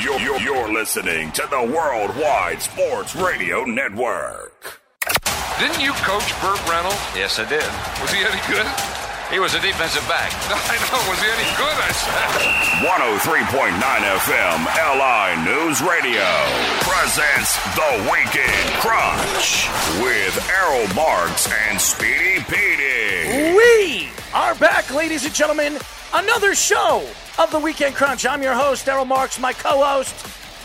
You're, you're, you're listening to the Worldwide Sports Radio Network. Didn't you coach Burt Reynolds? Yes, I did. Was he any good? He was a defensive back. I know. Was he any good? I said. 103.9 FM LI News Radio presents The Weekend Crunch with Errol Marks and Speedy Petey. We are back, ladies and gentlemen. Another show of the Weekend Crunch. I'm your host, Errol Marks, my co host,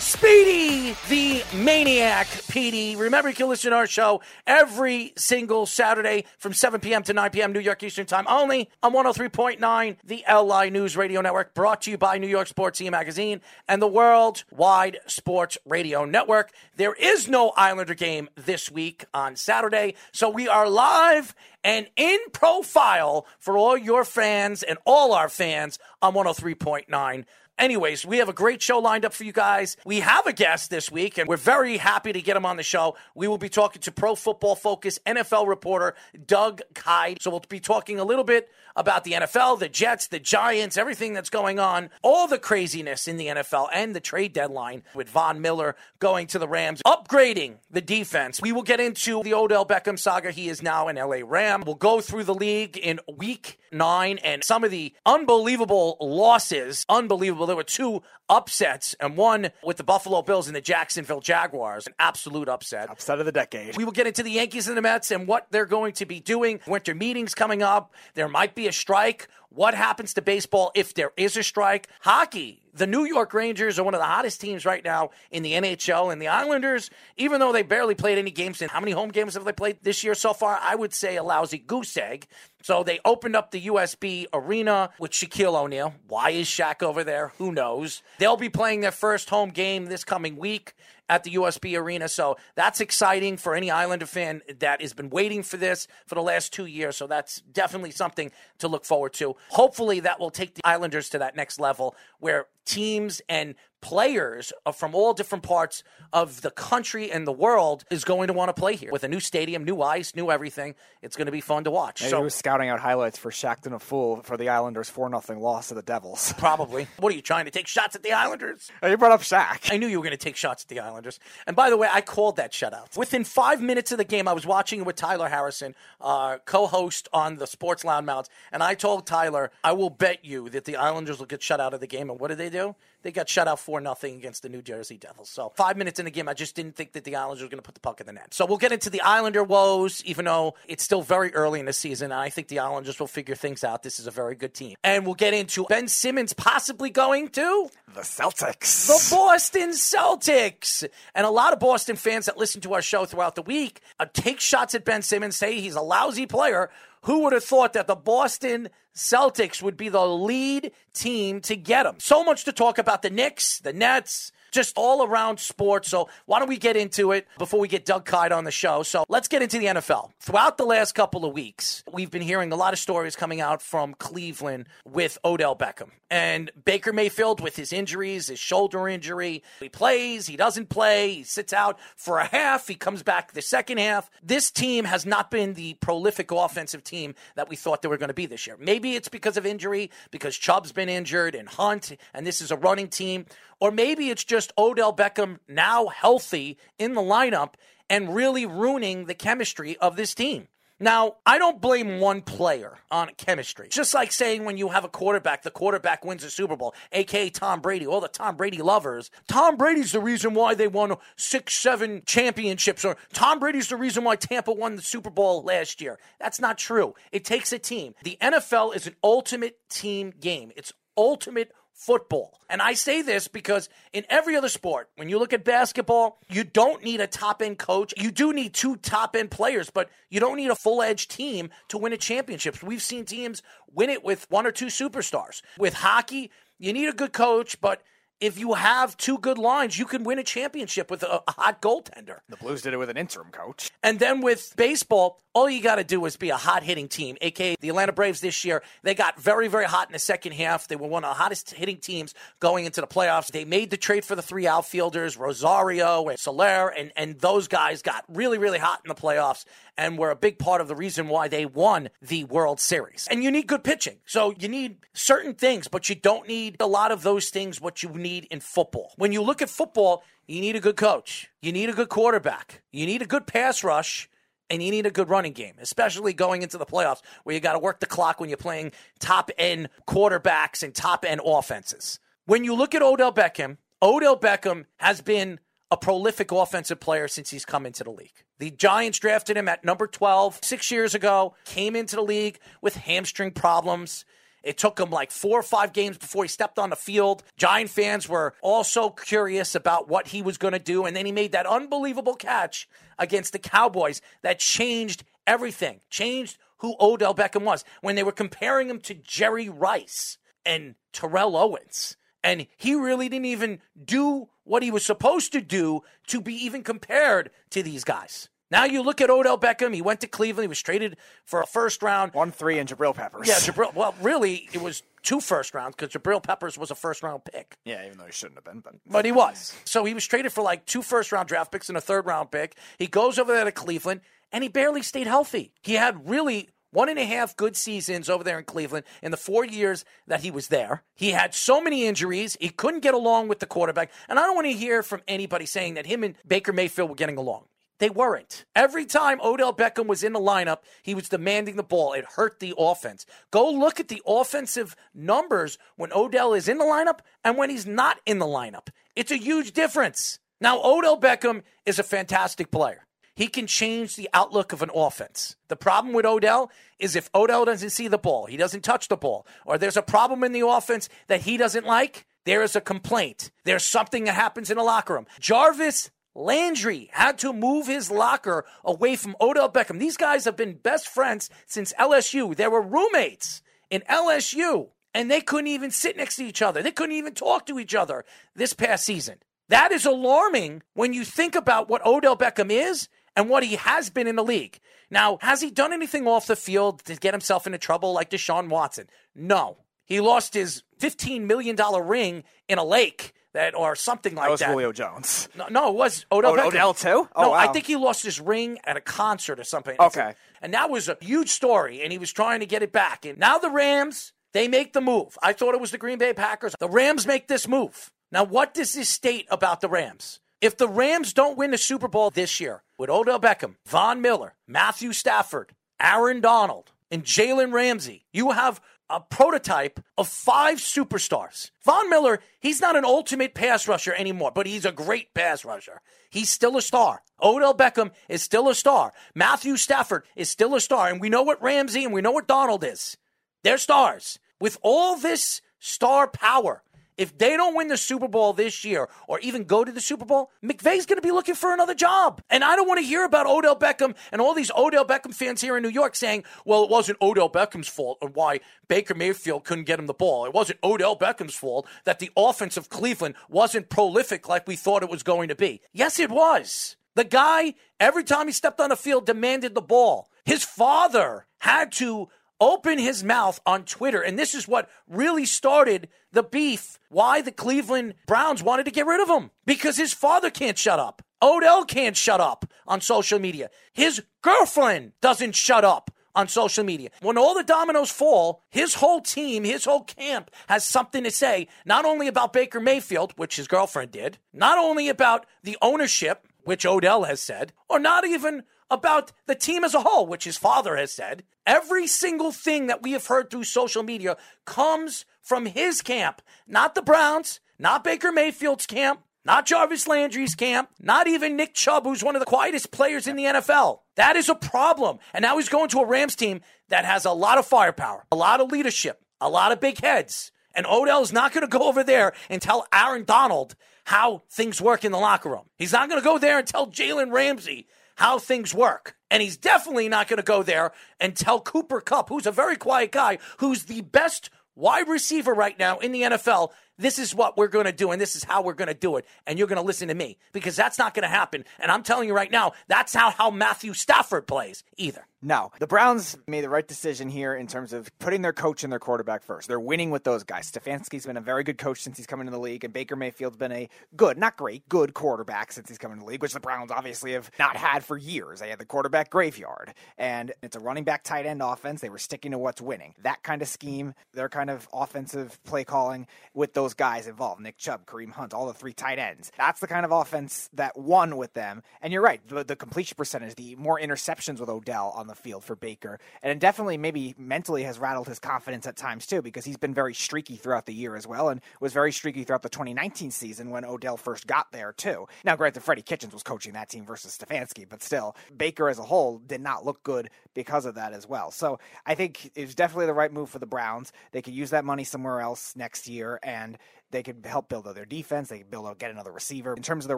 Speedy the Maniac PD. Remember, you can listen to our show every single Saturday from 7 p.m. to 9 p.m. New York Eastern Time only on 103.9, the LI News Radio Network, brought to you by New York Sports E Magazine and the Worldwide Sports Radio Network. There is no Islander game this week on Saturday, so we are live and in profile for all your fans and all our fans on 103.9 Anyways, we have a great show lined up for you guys. We have a guest this week, and we're very happy to get him on the show. We will be talking to Pro Football Focus NFL reporter Doug Kyed. So we'll be talking a little bit about the NFL, the Jets, the Giants, everything that's going on, all the craziness in the NFL, and the trade deadline with Von Miller going to the Rams, upgrading the defense. We will get into the Odell Beckham saga. He is now an LA Ram. We'll go through the league in week nine and some of the unbelievable losses. Unbelievable. There were two upsets, and one with the Buffalo Bills and the Jacksonville Jaguars, an absolute upset. Upset of the decade. We will get into the Yankees and the Mets and what they're going to be doing. Winter meetings coming up. There might be a strike. What happens to baseball if there is a strike? Hockey. The New York Rangers are one of the hottest teams right now in the NHL, and the Islanders, even though they barely played any games, and how many home games have they played this year so far? I would say a lousy goose egg. So they opened up the UBS arena with Shaquille O'Neal. Why is Shaq over there? Who knows? They'll be playing their first home game this coming week at the UBS Arena. So that's exciting for any Islander fan that has been waiting for this for the last two years. So that's definitely something to look forward to. Hopefully, that will take the Islanders to that next level where teams and players from all different parts of the country and the world is going to want to play here with a new stadium, new ice, new everything. It's going to be fun to watch. Maybe so he was scouting out highlights for Shackton a fool for the Islanders' four nothing loss to the Devils. probably. What are you trying to take shots at the Islanders? Hey, you brought up Shaq. I knew you were going to take shots at the Islanders. And by the way, I called that shutout. Within five minutes of the game, I was watching with Tyler Harrison, uh, co host on the Sports Loudmouths. And I told Tyler, I will bet you that the Islanders will get shut out of the game. And what did they do? They got shut out 4 nothing against the New Jersey Devils. So five minutes in the game, I just didn't think that the Islanders were going to put the puck in the net. So we'll get into the Islander woes, even though it's still very early in the season. And I think the Islanders will figure things out. This is a very good team. And we'll get into Ben Simmons possibly going to The Celtics. the Boston Celtics. And a lot of Boston fans that listen to our show throughout the week uh, take shots at Ben Simmons, say he's a lousy player. Who would have thought that the Boston Celtics would be the lead team to get him? So much to talk about the Knicks, the Nets, just all around sports. So why don't we get into it before we get Doug Kyed on the show? So let's get into the NFL. Throughout the last couple of weeks, we've been hearing a lot of stories coming out from Cleveland with Odell Beckham and Baker Mayfield with his injuries, his shoulder injury. He plays, he doesn't play, he sits out for a half, he comes back the second half. This team has not been the prolific offensive team that we thought they were going to be this year. Maybe it's because of injury, because Chubb's been injured and Hunt, and this is a running team. Or maybe it's just Odell Beckham now healthy in the lineup and really ruining the chemistry of this team. Now, I don't blame one player on chemistry. Just like saying when you have a quarterback, the quarterback wins a Super Bowl, aka Tom Brady, all the Tom Brady lovers. Tom Brady's the reason why they won six, seven championships, or Tom Brady's the reason why Tampa won the Super Bowl last year. That's not true. It takes a team. The NFL is an ultimate team game. It's ultimate football. And I say this because in every other sport, when you look at basketball, you don't need a top end coach. You do need two top end players, but you don't need a full edge team to win a championship. We've seen teams win it with one or two superstars. With hockey, you need a good coach, but if you have two good lines, you can win a championship with a, a hot goaltender. The Blues did it with an interim coach. And then with baseball, all you got to do is be a hot hitting team, aka the Atlanta Braves this year. They got very, very hot in the second half. They were one of the hottest hitting teams going into the playoffs. They made the trade for the three outfielders, Rosario and Soler, and, and those guys got really, really hot in the playoffs. And were a big part of the reason why they won the World Series. And you need good pitching. So you need certain things, but you don't need a lot of those things what you need in football. When you look at football, you need a good coach. You need a good quarterback. You need a good pass rush and you need a good running game, especially going into the playoffs where you got to work the clock when you're playing top end quarterbacks and top end offenses. When you look at Odell Beckham, Odell Beckham has been a prolific offensive player since he's come into the league. The Giants drafted him at number 12 six years ago, came into the league with hamstring problems. It took him like four or five games before he stepped on the field. Giant fans were also curious about what he was going to do. And then he made that unbelievable catch against the Cowboys that changed everything, changed who Odell Beckham was when they were comparing him to Jerry Rice and Terrell Owens. And he really didn't even do what he was supposed to do to be even compared to these guys. Now you look at Odell Beckham. He went to Cleveland. He was traded for a first round. One three and Jabril Peppers. Yeah, Jabril. Well, really, it was two first rounds because Jabril Peppers was a first round pick. Yeah, even though he shouldn't have been, but But he was. So he was traded for like two first round draft picks and a third round pick. He goes over there to Cleveland and he barely stayed healthy. He had really one and a half good seasons over there in Cleveland in the four years that he was there. He had so many injuries. He couldn't get along with the quarterback. And I don't want to hear from anybody saying that him and Baker Mayfield were getting along. They weren't. Every time Odell Beckham was in the lineup, he was demanding the ball. It hurt the offense. Go look at the offensive numbers when Odell is in the lineup and when he's not in the lineup. It's a huge difference. Now, Odell Beckham is a fantastic player. He can change the outlook of an offense. The problem with Odell is if Odell doesn't see the ball, he doesn't touch the ball, or there's a problem in the offense that he doesn't like, there is a complaint. There's something that happens in the locker room. Jarvis Landry had to move his locker away from Odell Beckham. These guys have been best friends since LSU. They were roommates in LSU, and they couldn't even sit next to each other. They couldn't even talk to each other this past season. That is alarming when you think about what Odell Beckham is and what he has been in the league. Now, has he done anything off the field to get himself into trouble like Deshaun Watson? No. He lost his $15 million ring in a lake that or something like that was that. Julio Jones. No, no, it was Odell Oh, Odell too? Oh, no, Oh, I think he lost his ring at a concert or something. Okay. And that was a huge story, and he was trying to get it back. And now the Rams, they make the move. I thought it was the Green Bay Packers. The Rams make this move. Now, what does this state about the Rams? If the Rams don't win the Super Bowl this year with Odell Beckham, Von Miller, Matthew Stafford, Aaron Donald, and Jalen Ramsey, you have a prototype of five superstars. Von Miller, he's not an ultimate pass rusher anymore, but he's a great pass rusher. He's still a star. Odell Beckham is still a star. Matthew Stafford is still a star. And we know what Ramsey and we know what Donald is. They're stars. With all this star power, if they don't win the Super Bowl this year or even go to the Super Bowl, McVay's going to be looking for another job. And I don't want to hear about Odell Beckham and all these Odell Beckham fans here in New York saying, well, it wasn't Odell Beckham's fault or why Baker Mayfield couldn't get him the ball. It wasn't Odell Beckham's fault that the offense of Cleveland wasn't prolific like we thought it was going to be. Yes, it was. The guy, every time he stepped on the field, demanded the ball. His father had to open his mouth on Twitter. And this is what really started the beef why the Cleveland Browns wanted to get rid of him because his father can't shut up. Odell can't shut up on social media. His girlfriend doesn't shut up on social media. When all the dominoes fall, his whole team, his whole camp has something to say, not only about Baker Mayfield, which his girlfriend did, not only about the ownership, which Odell has said, or not even about the team as a whole, which his father has said. Every single thing that we have heard through social media comes from his camp, not the Browns, not Baker Mayfield's camp, not Jarvis Landry's camp, not even Nick Chubb, who's one of the quietest players in the NFL. That is a problem. And now he's going to a Rams team that has a lot of firepower, a lot of leadership, a lot of big heads. And Odell's not going to go over there and tell Aaron Donald how things work in the locker room. He's not going to go there and tell Jalen Ramsey how things work. And he's definitely not going to go there and tell Cooper Kupp, who's a very quiet guy, who's the best wide receiver right now in the NFL, this is what we're going to do and this is how we're going to do it. And you're going to listen to me because that's not going to happen. And I'm telling you right now, that's how, how Matthew Stafford plays either. No, the Browns made the right decision here in terms of putting their coach and their quarterback first. They're winning with those guys. Stefanski's been a very good coach since he's come into the league, and Baker Mayfield's been a good, not great, good quarterback since he's come into the league, which the Browns obviously have not had for years. They had the quarterback graveyard, and it's a running back tight end offense. They were sticking to what's winning. That kind of scheme, their kind of offensive play calling with those guys involved Nick Chubb, Kareem Hunt, all the three tight ends. That's the kind of offense that won with them. And you're right, the, the completion percentage, the more interceptions with Odell on the field for Baker, and it definitely maybe mentally has rattled his confidence at times too, because he's been very streaky throughout the year as well, and was very streaky throughout the 2019 season when Odell first got there too. Now, granted, Freddie Kitchens was coaching that team versus Stefanski, but still, Baker as a whole did not look good because of that as well. So I think it was definitely the right move for the Browns. They could use that money somewhere else next year, and they could help build out their defense. They could build out, get another receiver. In terms of the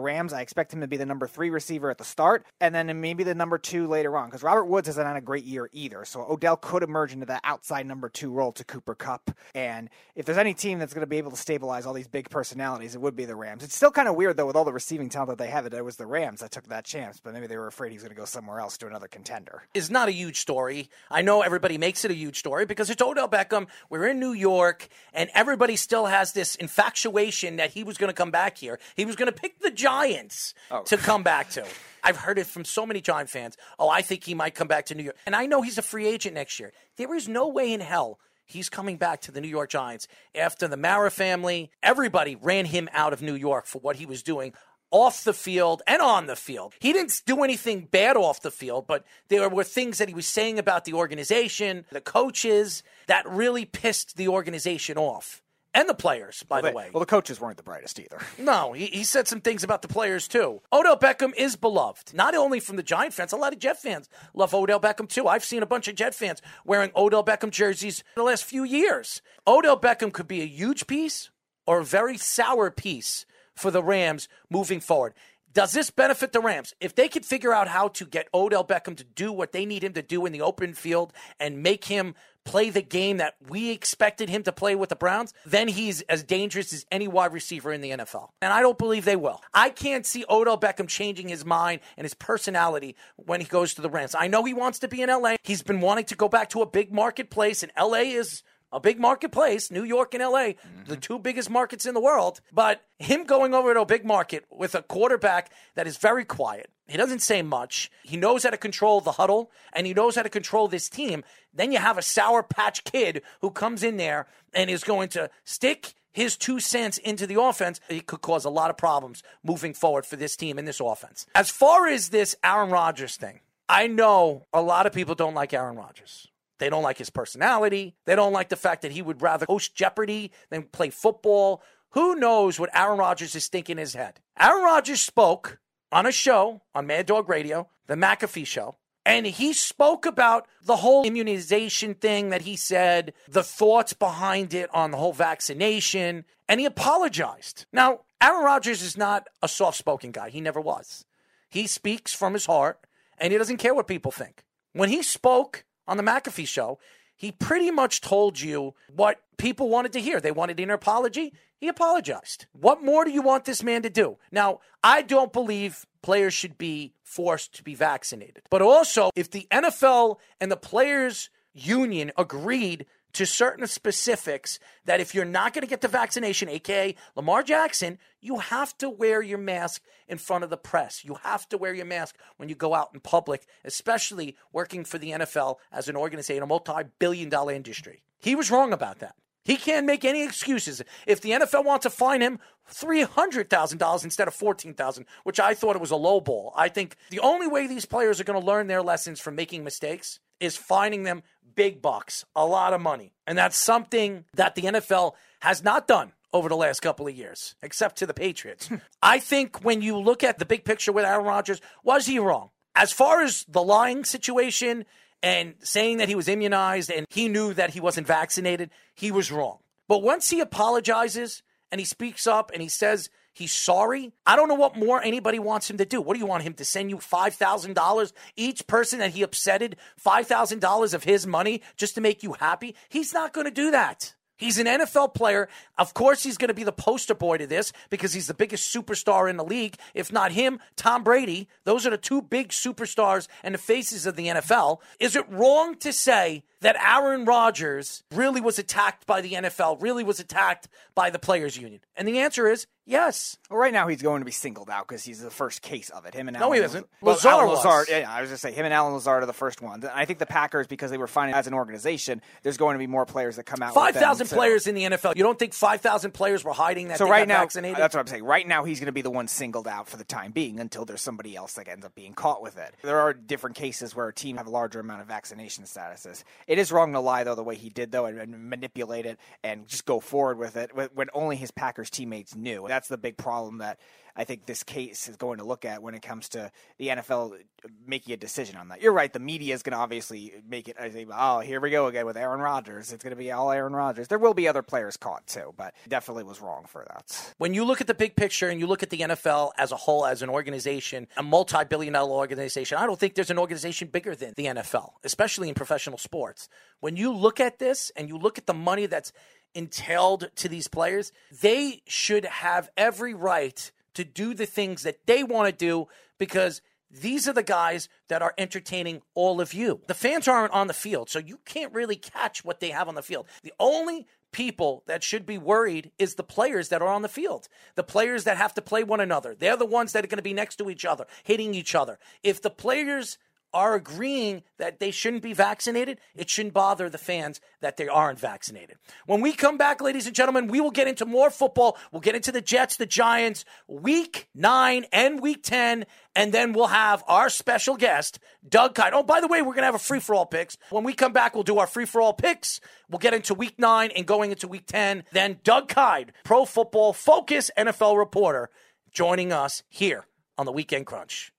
Rams, I expect him to be the number three receiver at the start, and then maybe the number two later on, because Robert Woods hasn't had a great year either. So Odell could emerge into that outside number two role to Cooper Kupp. And if there's any team that's going to be able to stabilize all these big personalities, it would be the Rams. It's still kind of weird though, with all the receiving talent that they have. That it was the Rams that took that chance, but maybe they were afraid he was going to go somewhere else to another contender. Is not a huge story. I know everybody makes it a huge story because it's Odell Beckham. We're in New York, and everybody still has this infatuation that he was going to come back here. He was going to pick the Giants Oh. to come back to. I've heard it from so many Giant fans. Oh, I think he might come back to New York. And I know he's a free agent next year. There is no way in hell he's coming back to the New York Giants after the Mara family. Everybody ran him out of New York for what he was doing off the field and on the field. He didn't do anything bad off the field, but there were things that he was saying about the organization, the coaches, that really pissed the organization off. And the players, by They- the way. well, the coaches weren't the brightest either. No, he, he said some things about the players too. Odell Beckham is beloved, not only from the Giant fans. A lot of Jet fans love Odell Beckham too. I've seen a bunch of Jet fans wearing Odell Beckham jerseys in the last few years. Odell Beckham could be a huge piece or a very sour piece for the Rams moving forward. Does this benefit the Rams? If they could figure out how to get Odell Beckham to do what they need him to do in the open field and make him play the game that we expected him to play with the Browns, then he's as dangerous as any wide receiver in the NFL. And I don't believe they will. I can't see Odell Beckham changing his mind and his personality when he goes to the Rams. I know he wants to be in LA. He's been wanting to go back to a big marketplace, and LA is a big marketplace, New York and LA, the mm-hmm. two biggest markets in the world. But him going over to a big market with a quarterback that is very quiet, he doesn't say much, he knows how to control the huddle, and he knows how to control this team. Then you have a Sour Patch kid who comes in there and is going to stick his two cents into the offense, it could cause a lot of problems moving forward for this team and this offense. As far as this Aaron Rodgers thing, I know a lot of people don't like Aaron Rodgers. They don't like his personality. They don't like the fact that he would rather host Jeopardy than play football. Who knows what Aaron Rodgers is thinking in his head? Aaron Rodgers spoke on a show on Mad Dog Radio, the McAfee show, and he spoke about the whole immunization thing that he said, the thoughts behind it on the whole vaccination, and he apologized. Now, Aaron Rodgers is not a soft spoken guy. He never was. He speaks from his heart, and he doesn't care what people think. When he spoke on the McAfee show, he pretty much told you what people wanted to hear. They wanted an apology. He apologized. What more do you want this man to do? Now, I don't believe players should be forced to be vaccinated. But also, if the NFL and the players union agreed to certain specifics that if you're not going to get the vaccination, aka Lamar Jackson, you have to wear your mask in front of the press. You have to wear your mask when you go out in public, especially working for the NFL as an organization, a multi billion dollar industry. He was wrong about that. He can't make any excuses. If the NFL wants to fine him $300,000 instead of 14000 which I thought it was a low ball. I think the only way these players are going to learn their lessons from making mistakes is finding them big bucks, a lot of money. And that's something that the NFL has not done over the last couple of years, except to the Patriots. I think when you look at the big picture with Aaron Rodgers, was he wrong? As far as the lying situation and saying that he was immunized and he knew that he wasn't vaccinated, he was wrong. But once he apologizes and he speaks up and he says he's sorry, I don't know what more anybody wants him to do. What do you want him to send you $5,000? Each person that he upsetted, $5,000 of his money just to make you happy? He's not going to do that. He's an NFL player. Of course, he's going to be the poster boy to this because he's the biggest superstar in the league. If not him, Tom Brady. Those are the two big superstars and the faces of the NFL. Is it wrong to say that Aaron Rodgers really was attacked by the NFL, really was attacked by the Players Union? And the answer is yes. Well, right now he's going to be singled out because he's the first case of it. Him and No, he isn't. Lazard Allen was. Lazard. Yeah, I was just say him and Allen Lazard are the first ones. And I think the Packers, because they were finding as an organization, there's going to be more players that come out. Five thousand so- players in the NFL. You don't think five thousand players were hiding that So they right now, vaccinated? that's what I'm saying. Right now, he's going to be the one singled out for the time being until there's somebody else that ends up being caught with it. There are different cases where a team have a larger amount of vaccination statuses. It is wrong to lie though the way he did though and, and manipulate it and just go forward with it when- when only his Packers teammates knew. That's the big problem that I think this case is going to look at when it comes to the NFL making a decision on that. You're right. The media is going to obviously make it. Oh, here we go again with Aaron Rodgers. It's going to be all Aaron Rodgers. There will be other players caught too, but definitely was wrong for that. when you look at the big picture and you look at the NFL as a whole, as an organization, a multi billion dollar organization, I don't think there's an organization bigger than the NFL, especially in professional sports. When you look at this and you look at the money that's entailed to these players, they should have every right to do the things that they want to do because these are the guys that are entertaining all of you. The fans aren't on the field, so you can't really catch what they have on the field. The only people that should be worried is the players that are on the field. The players that have to play one another. They're the ones that are going to be next to each other, hitting each other. If the players are agreeing that they shouldn't be vaccinated, it shouldn't bother the fans that they aren't vaccinated. When we come back, ladies and gentlemen, we will get into more football. We'll get into the Jets, the Giants, week nine and week 10. And then we'll have our special guest, Doug Kyed. Oh, by the way, we're going to have a free for all picks. When we come back, we'll do our free for all picks. We'll get into week nine and going into week 10. Then Doug Kyed, Pro Football Focus NFL reporter, joining us here on the Weekend Crunch.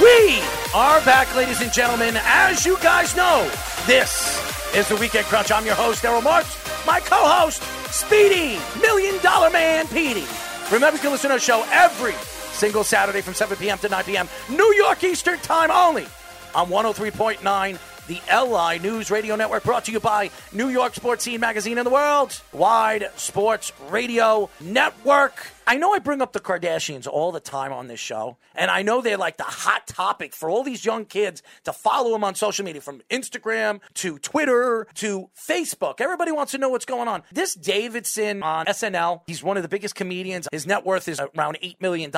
We are back, ladies and gentlemen. As you guys know, this is the Weekend Crunch. I'm your host, Errol Marks. My co-host, Speedy Million Dollar Man Petey. Remember, you can listen to our show every single Saturday from 7 p.m. to 9 p.m. New York Eastern Time only on 103.9 the LI News Radio Network, brought to you by New York Sports Scene Magazine and the World Wide Sports Radio Network. I know I bring up the Kardashians all the time on this show, and I know they're like the hot topic for all these young kids to follow them on social media from Instagram to Twitter to Facebook. Everybody wants to know what's going on. This Davidson on SNL, he's one of the biggest comedians. His net worth is around $8 million.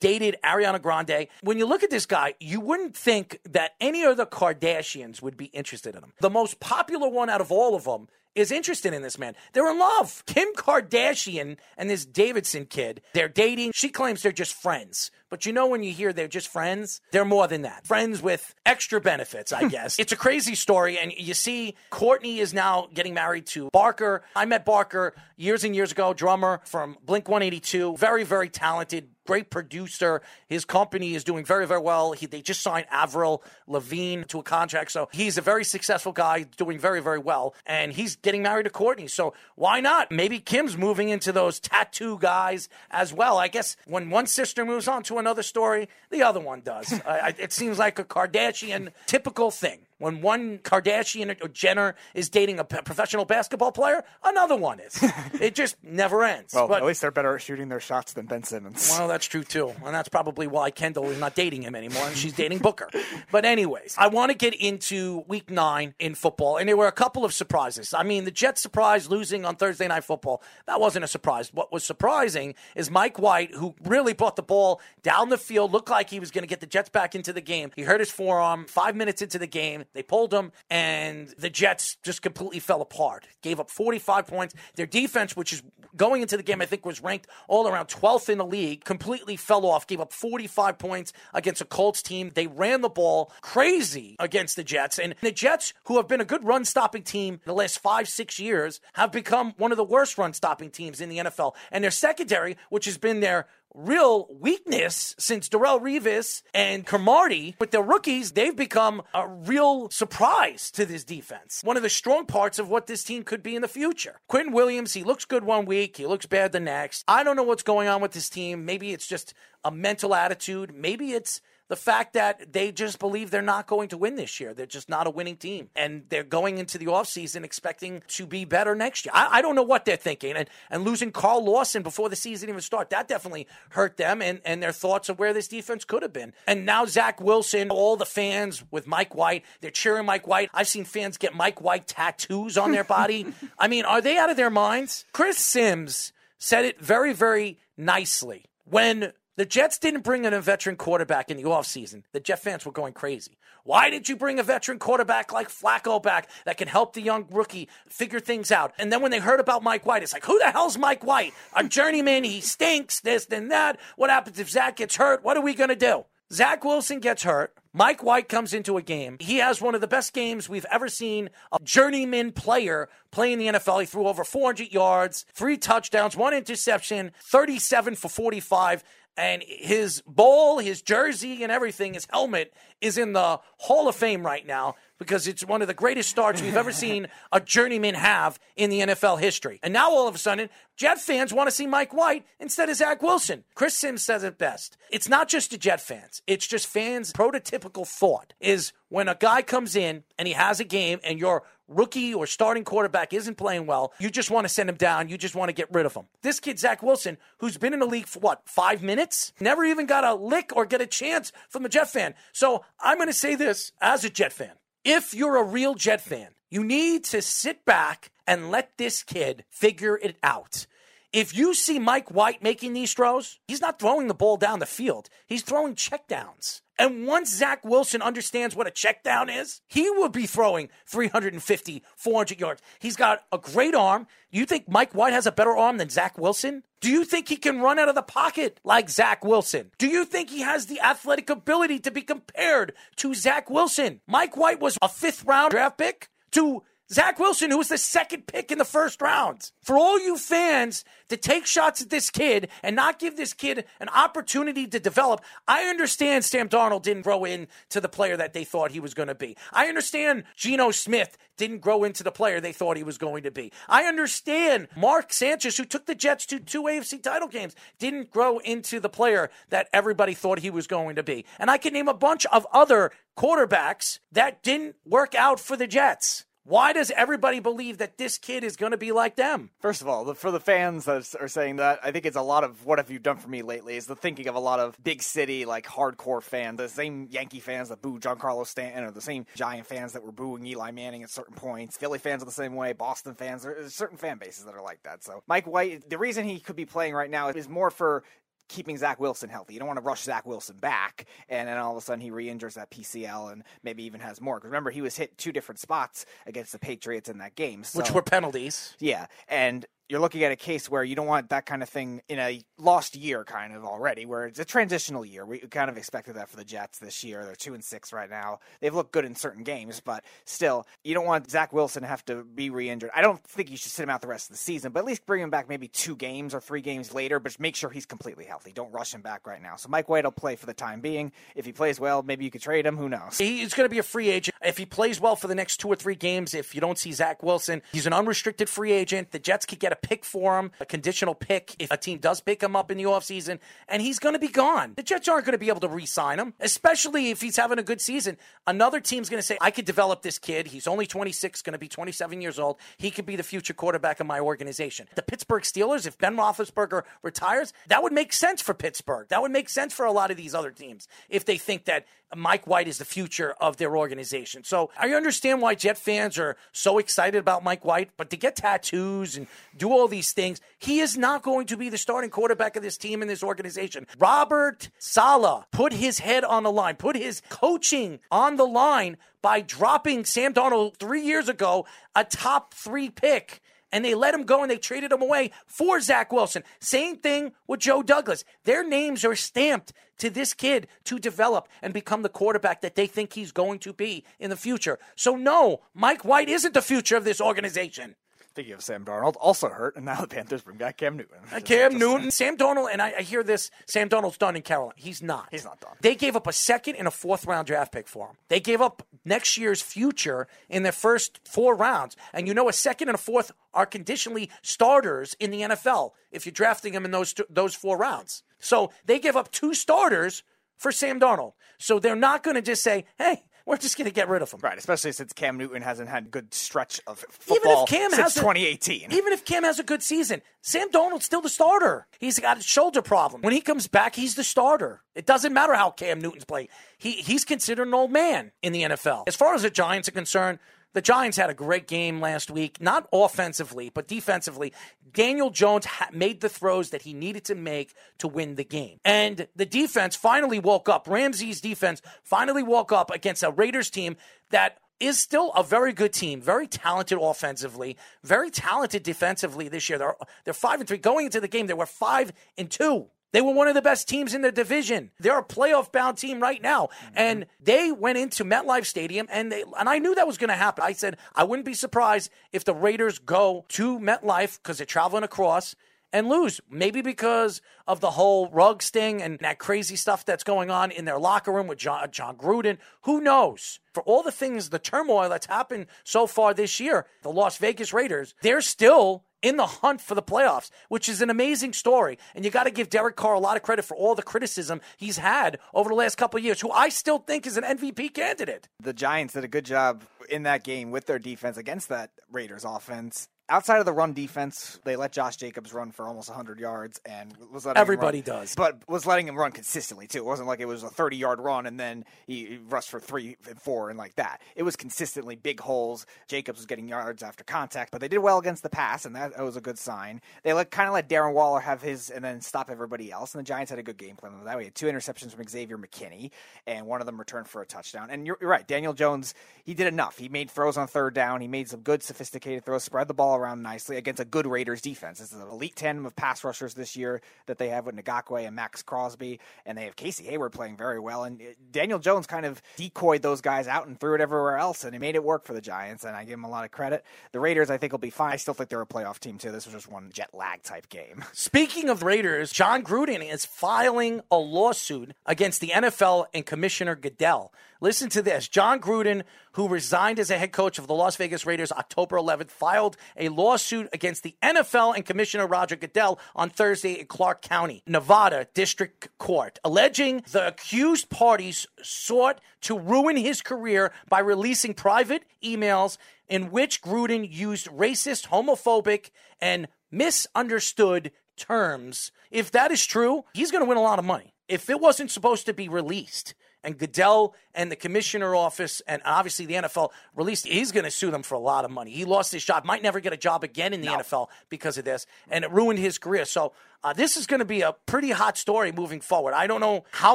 Dated Ariana Grande. When you look at this guy, you wouldn't think that any of the Kardashians would be interested in him. The most popular one out of all of them is interested in this man. They're in love. Kim Kardashian and this Davidson kid, they're dating. She claims they're just friends. But you know, when you hear they're just friends, they're more than that. Friends with extra benefits, I guess. it's a crazy story. And you see, Courtney is now getting married to Barker. I met Barker years and years ago, drummer from Blink 182. Very, very talented, great producer. His company is doing very, very well. He, they just signed Avril Lavigne to a contract. So he's a very successful guy, doing very, very well. And he's getting married to Courtney. So why not? Maybe Kim's moving into those tattoo guys as well. I guess when one sister moves on to another story, the other one does. It seems like a Kardashian typical thing. When one Kardashian or Jenner is dating a professional basketball player, another one is. it just never ends. Well, But- at least they're better at shooting their shots than Ben Simmons. well, that's true too. And that's probably why Kendall is not dating him anymore and she's dating Booker. But, anyways, I want to get into week nine in football. And there were a couple of surprises. I mean, the Jets surprise losing on Thursday Night Football. That wasn't a surprise. What was surprising is Mike White, who really brought the ball down the field, looked like he was going to get the Jets back into the game. He hurt his forearm five minutes into the game. They pulled him, and the Jets just completely fell apart. Gave up 45 points. Their defense, which is going into the game, I think was ranked all around 12th in the league, completely fell off. Gave up 45 points against a Colts team. They ran the ball crazy against the Jets. And the Jets, who have been a good run stopping team the last five, six years, have become one of the worst run stopping teams in the NFL. And their secondary, which has been their real weakness since Darrelle Revis and Cromartie. With their rookies, they've become a real surprise to this defense. One of the strong parts of what this team could be in the future. Quinnen Williams, he looks good one week, he looks bad the next. I don't know what's going on with this team. Maybe it's just a mental attitude. Maybe it's the fact that they just believe they're not going to win this year. They're just not a winning team. And they're going into the offseason expecting to be better next year. I, I don't know what they're thinking. And, and losing Carl Lawson before the season even started, that definitely hurt them and, and their thoughts of where this defense could have been. And now Zach Wilson, all the fans with Mike White, they're cheering Mike White. I've seen fans get Mike White tattoos on their body. I mean, are they out of their minds? Chris Sims said it very, very nicely. When the Jets didn't bring in a veteran quarterback in the offseason, the Jet fans were going crazy. Why did you bring a veteran quarterback like Flacco back that can help the young rookie figure things out? And then when they heard about Mike White, it's like, who the hell's Mike White? A journeyman, he stinks, this, then that. What happens if Zach gets hurt? What are we going to do? Zach Wilson gets hurt. Mike White comes into a game. He has one of the best games we've ever seen a journeyman player playing the NFL. He threw over 400 yards, three touchdowns, one interception, 37 for 45 and his bowl, his jersey, and everything, his helmet is in the Hall of Fame right now because it's one of the greatest starts we've ever seen a journeyman have in the NFL history. And now all of a sudden, Jet fans want to see Mike White instead of Zach Wilson. Chris Sims says it best. It's not just the Jet fans, it's just fans' prototypical thought is when a guy comes in and he has a game and you're rookie or starting quarterback isn't playing well, you just want to send him down. You just want to get rid of him. This kid, Zach Wilson, who's been in the league for what, five minutes, never even got a lick or get a chance from a Jet fan. So I'm going to say this as a Jet fan. If you're a real Jet fan, you need to sit back and let this kid figure it out. If you see Mike White making these throws, he's not throwing the ball down the field. He's throwing checkdowns. And once Zach Wilson understands what a check down is, he will be throwing 350, 400 yards. He's got a great arm. You think Mike White has a better arm than Zach Wilson? Do you think he can run out of the pocket like Zach Wilson? Do you think he has the athletic ability to be compared to Zach Wilson? Mike White was a fifth round draft pick to Zach Wilson, who was the second pick in the first round. For all you fans to take shots at this kid and not give this kid an opportunity to develop, I understand Sam Darnold didn't grow into the player that they thought he was going to be. I understand Geno Smith didn't grow into the player they thought he was going to be. I understand Mark Sanchez, who took the Jets to two AFC title games, didn't grow into the player that everybody thought he was going to be. And I can name a bunch of other quarterbacks that didn't work out for the Jets. Why does everybody believe that this kid is going to be like them? First of all, for the fans that are saying that, I think it's a lot of what have you done for me lately is the thinking of a lot of big city, like hardcore fans, the same Yankee fans that boo Giancarlo Stanton, or the same Giant fans that were booing Eli Manning at certain points. Philly fans are the same way. Boston fans, there's certain fan bases that are like that. So Mike White, the reason he could be playing right now is more for keeping Zach Wilson healthy. You don't want to rush Zach Wilson back, and then all of a sudden he re-injures that PCL and maybe even has more. Because remember, he was hit two different spots against the Patriots in that game, so, which were penalties. Yeah, and you're looking at a case where you don't want that kind of thing in a lost year kind of already where it's a transitional year. We kind of expected that for the jets this year. They're two and six right now. They've looked good in certain games but still you don't want zach wilson to have to be re-injured. I don't think you should sit him out the rest of the season but at least bring him back maybe two games or three games later but make sure he's completely healthy. Don't rush him back right now. So mike white will play for the time being. If he plays well maybe you could trade him. Who knows? He's going to be a free agent if he plays well for the next two or three games if you don't see zach wilson he's an unrestricted free agent the jets could get a pick for him a conditional pick if a team does pick him up in the offseason, and he's going to be gone. The Jets aren't going to be able to re sign him, especially if he's having a good season. Another team's going to say, I could develop this kid. He's only 26, going to be 27 years old. He could be the future quarterback of my organization. The Pittsburgh Steelers, if Ben Roethlisberger retires, that would make sense for Pittsburgh. That would make sense for a lot of these other teams if they think that Mike White is the future of their organization. So I understand why Jet fans are so excited about Mike White, but to get tattoos and do all these things, he is not going to be the starting quarterback of this team and this organization. Robert Saleh put his head on the line, put his coaching on the line by dropping Sam Donald three years ago, a top three pick and they let him go and they traded him away for Zach Wilson. Same thing with Joe Douglas. Their names are stamped to this kid to develop and become the quarterback that they think he's going to be in the future. So, no, Mike White isn't the future of this organization. Speaking of Sam Darnold, also hurt, and now the Panthers bring back Cam Newton. Uh, Cam just, Newton, Sam Darnold, and I, I, hear this. Sam Darnold's done in Carolina. He's not. He's not done. They gave up a second and a fourth round draft pick for him. They gave up next year's future in their first four rounds. And you know, a second and a fourth are conditionally starters in the NFL if you're drafting them in those those four rounds. So they give up two starters for Sam Darnold. So they're not going to just say, hey, we're just going to get rid of him. Right, especially since Cam Newton hasn't had a good stretch of football Even if Cam since has a- 2018. Even if Cam has a good season, Sam Donald's still the starter. He's got a shoulder problem. When he comes back, he's the starter. It doesn't matter how Cam Newton's playing. He he's considered an old man in the NFL. As far as the Giants are concerned, the Giants had a great game last week, not offensively, but defensively. Daniel Jones ha- made the throws that he needed to make to win the game. And the defense finally woke up. Ramsey's defense finally woke up against a Raiders team that is still a very good team, very talented offensively, very talented defensively this year. They're they're five and three. Going into the game, they were five and two. They were one of the best teams in the division. They're a playoff bound team right now. Mm-hmm. And they went into MetLife Stadium and they and I knew that was going to happen. I said I wouldn't be surprised if the Raiders go to MetLife because they're traveling across and lose. Maybe because of the whole rug sting and that crazy stuff that's going on in their locker room with John, John Gruden. Who knows? For all the things, the turmoil that's happened so far this year, the Las Vegas Raiders, they're still in the hunt for the playoffs, which is an amazing story. And you got to give Derek Carr a lot of credit for all the criticism he's had over the last couple of years, who I still think is an MVP candidate. the Giants did a good job in that game with their defense against that Raiders offense. Outside of the run defense, they let Josh Jacobs run for almost 100 yards and was letting him Everybody run- does. but was letting him run consistently too. It wasn't like it was a 30 yard run and then he he rushed for three and four and like that. It was consistently big holes. Jacobs was getting yards after contact, but they did well against the pass, and that, that was a good sign. They let kind of let Darren Waller have his and then stop everybody else. And the Giants had a good game plan with that. We had two interceptions from Xavier McKinney, and one of them returned for a touchdown. And you're, you're right, Daniel Jones, he did enough. He made throws on third down. He made some good, sophisticated throws, spread the ball around nicely against a good Raiders defense. This is an elite tandem of pass rushers this year that they have with Ngakoue and Maxx Crosby, and they have Casey Hayward playing very well. And uh, Daniel Jones kind of decoyed those guys out and threw it everywhere else, and he made it work for the Giants. And I give him a lot of credit. The Raiders, I think, will be fine. I still think they're a playoff team too. This was just one jet lag type game. Speaking of Raiders, John Gruden is filing a lawsuit against the NFL and Commissioner Goodell. Listen to this. John Gruden, who resigned as a head coach of the Las Vegas Raiders October 11th, filed a lawsuit against the NFL and Commissioner Roger Goodell on Thursday in Clark County, Nevada District Court, alleging the accused parties sought to ruin his career by releasing private emails in which Gruden used racist, homophobic, and misunderstood terms. If that is true, he's going to win a lot of money. If it wasn't supposed to be released, and Goodell and the commissioner office and obviously the NFL released, he's going to sue them for a lot of money. He lost his job, might never get a job again in the NFL because of this, and it ruined his career. So uh, this is going to be a pretty hot story moving forward. I don't know how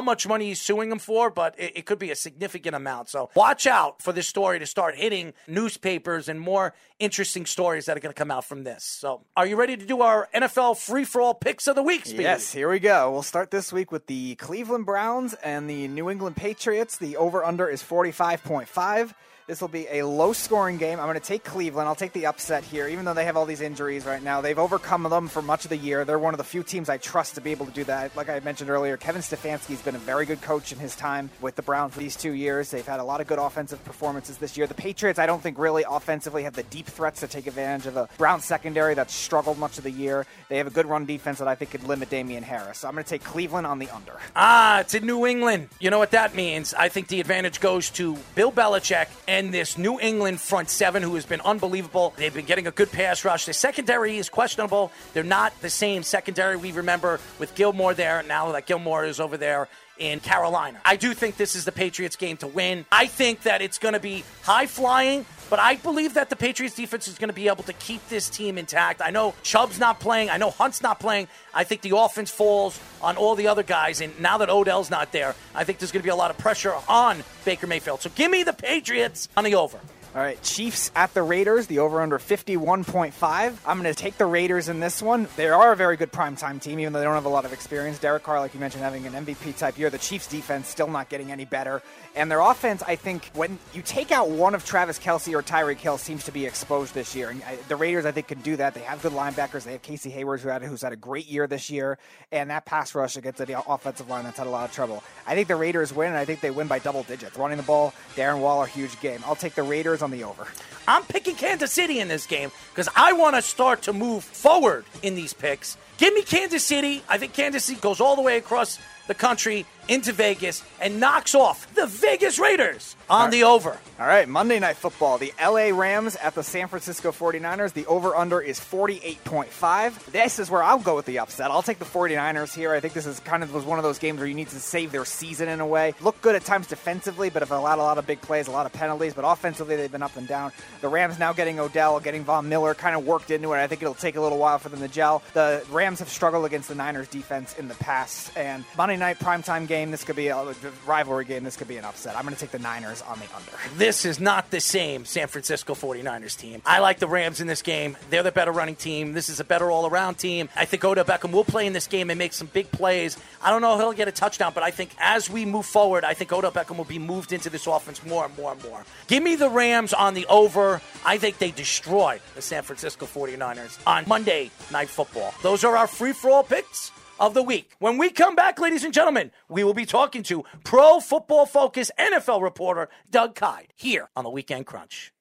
much money he's suing him for, but it, it could be a significant amount. So watch out for this story to start hitting newspapers and more interesting stories that are going to come out from this. So are you ready to do our NFL free for all picks of the week? Speedy? Yes, here we go. We'll start this week with the Cleveland Browns and the New England Patriots. The over under is 45.5. This will be a low scoring game. I'm going to take Cleveland. I'll take the upset here, even though they have all these injuries right now. They've overcome them for much of the year. They're one of the few teams I trust to be able to do that. Like I mentioned earlier, Kevin Stefanski's been a very good coach in his time with the Browns for these two years. They've had a lot of good offensive performances this year. The Patriots, I don't think really offensively have the deep threats to take advantage of a Browns secondary that's struggled much of the year. They have a good run defense that I think could limit Damien Harris. So I'm going to take Cleveland on the under. Ah, it's in New England. You know what that means? I think the advantage goes to Bill Belichick and this New England front seven who has been unbelievable. They've been getting a good pass rush. The secondary is questionable. They're not the same secondary we remember with Gilmore there. Now that Gilmore is over there in Carolina. I do think this is the Patriots game to win. I think that it's going to be high flying, but I believe that the Patriots defense is going to be able to keep this team intact. I know Chubb's not playing. I know Hunt's not playing. I think the offense falls on all the other guys. And now that Odell's not there, I think there's going to be a lot of pressure on Baker Mayfield. So give me the Patriots on the over. All right, Chiefs at the Raiders, the over under 51.5. I'm going to take the Raiders in this one. They are a very good primetime team, even though they don't have a lot of experience. Derek Carr, like you mentioned, having an MVP type year. The Chiefs defense still not getting any better. And their offense, I think, when you take out one of Travis Kelce or Tyreek Hill, seems to be exposed this year. And I, the Raiders, I think, can do that. They have good linebackers. They have Casey Hayward, who had, who's had a great year this year. And that pass rush against the uh, offensive line that's had a lot of trouble. I think the Raiders win, and I think they win by double digits. Running the ball, Darren Waller, huge game. I'll take the Raiders on the over. I'm picking Kansas City in this game because I want to start to move forward in these picks. Give me Kansas City. I think Kansas City goes all the way across the country into Vegas and knocks off the Vegas Raiders on the over. All right, Monday Night Football. The LA Rams at the San Francisco 49ers. The over under is 48.5. This is where I'll go with the upset. I'll take the 49ers here. I think this is kind of was one of those games where you need to save their season in a way. Look good at times defensively, but have allowed a lot of big plays, a lot of penalties, but offensively they've been up and down. The Rams now getting Odell, getting Von Miller kind of worked into it. I think it'll take a little while for them to gel. The Rams have struggled against the Niners defense in the past, and Monday night primetime game, this could be a rivalry game. This could be an upset. I'm going to take the Niners on the under. This is not the same San Francisco 49ers team. I like the Rams in this game. They're the better running team. This is a better all around team. I think Odell Beckham will play in this game and make some big plays. I don't know if he'll get a touchdown, but I think as we move forward, I think Odell Beckham will be moved into this offense more and more and more. Give me the Rams on the over. I think they destroy the San Francisco 49ers on Monday Night Football. Those are our free for all picks of the week. When we come back, ladies and gentlemen, we will be talking to Pro Football Focus NFL reporter Doug Kyed here on the Weekend Crunch.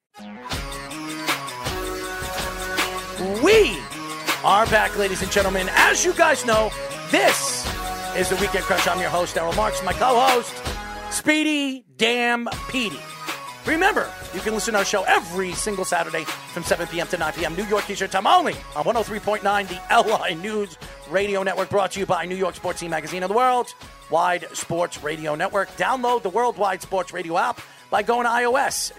We are back, ladies and gentlemen. As you guys know, this is the Weekend Crunch. I'm your host, Errol Marks, my co-host, Speedy Damn Petey. Remember, you can listen to our show every single Saturday from 7 p.m. to 9 p.m. New York T-shirt time only on 103.9, the LI News Radio Network, brought to you by New York Sports Team Magazine of the World, Wide Sports Radio Network. Download the Worldwide Sports Radio app by going to iOS.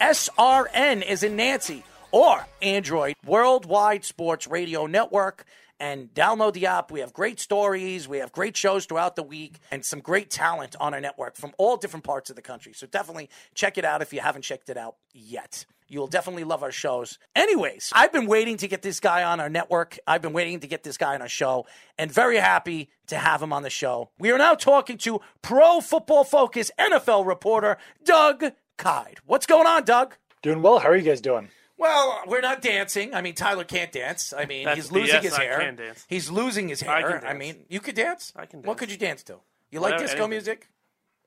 WWSRN is in Nancy or Android, Worldwide Sports Radio Network and download the app. We have great stories, we have great shows throughout the week, and some great talent on our network from all different parts of the country. So definitely check it out if you haven't checked it out yet. You'll definitely love our shows. Anyways, I've been waiting to get this guy on our network. I've been waiting to get this guy on our show, and very happy to have him on the show. We are now talking to Pro Football Focus NFL reporter Doug Kyed. What's going on, Doug? Doing well. How are you guys doing? Well, we're not dancing. I mean, Tyler can't dance. I mean, That's he's losing BS. his I hair. can dance. He's losing his I hair. can I, dance. mean, you could dance. I can What dance. could you dance to? You like Whatever, disco anything. music?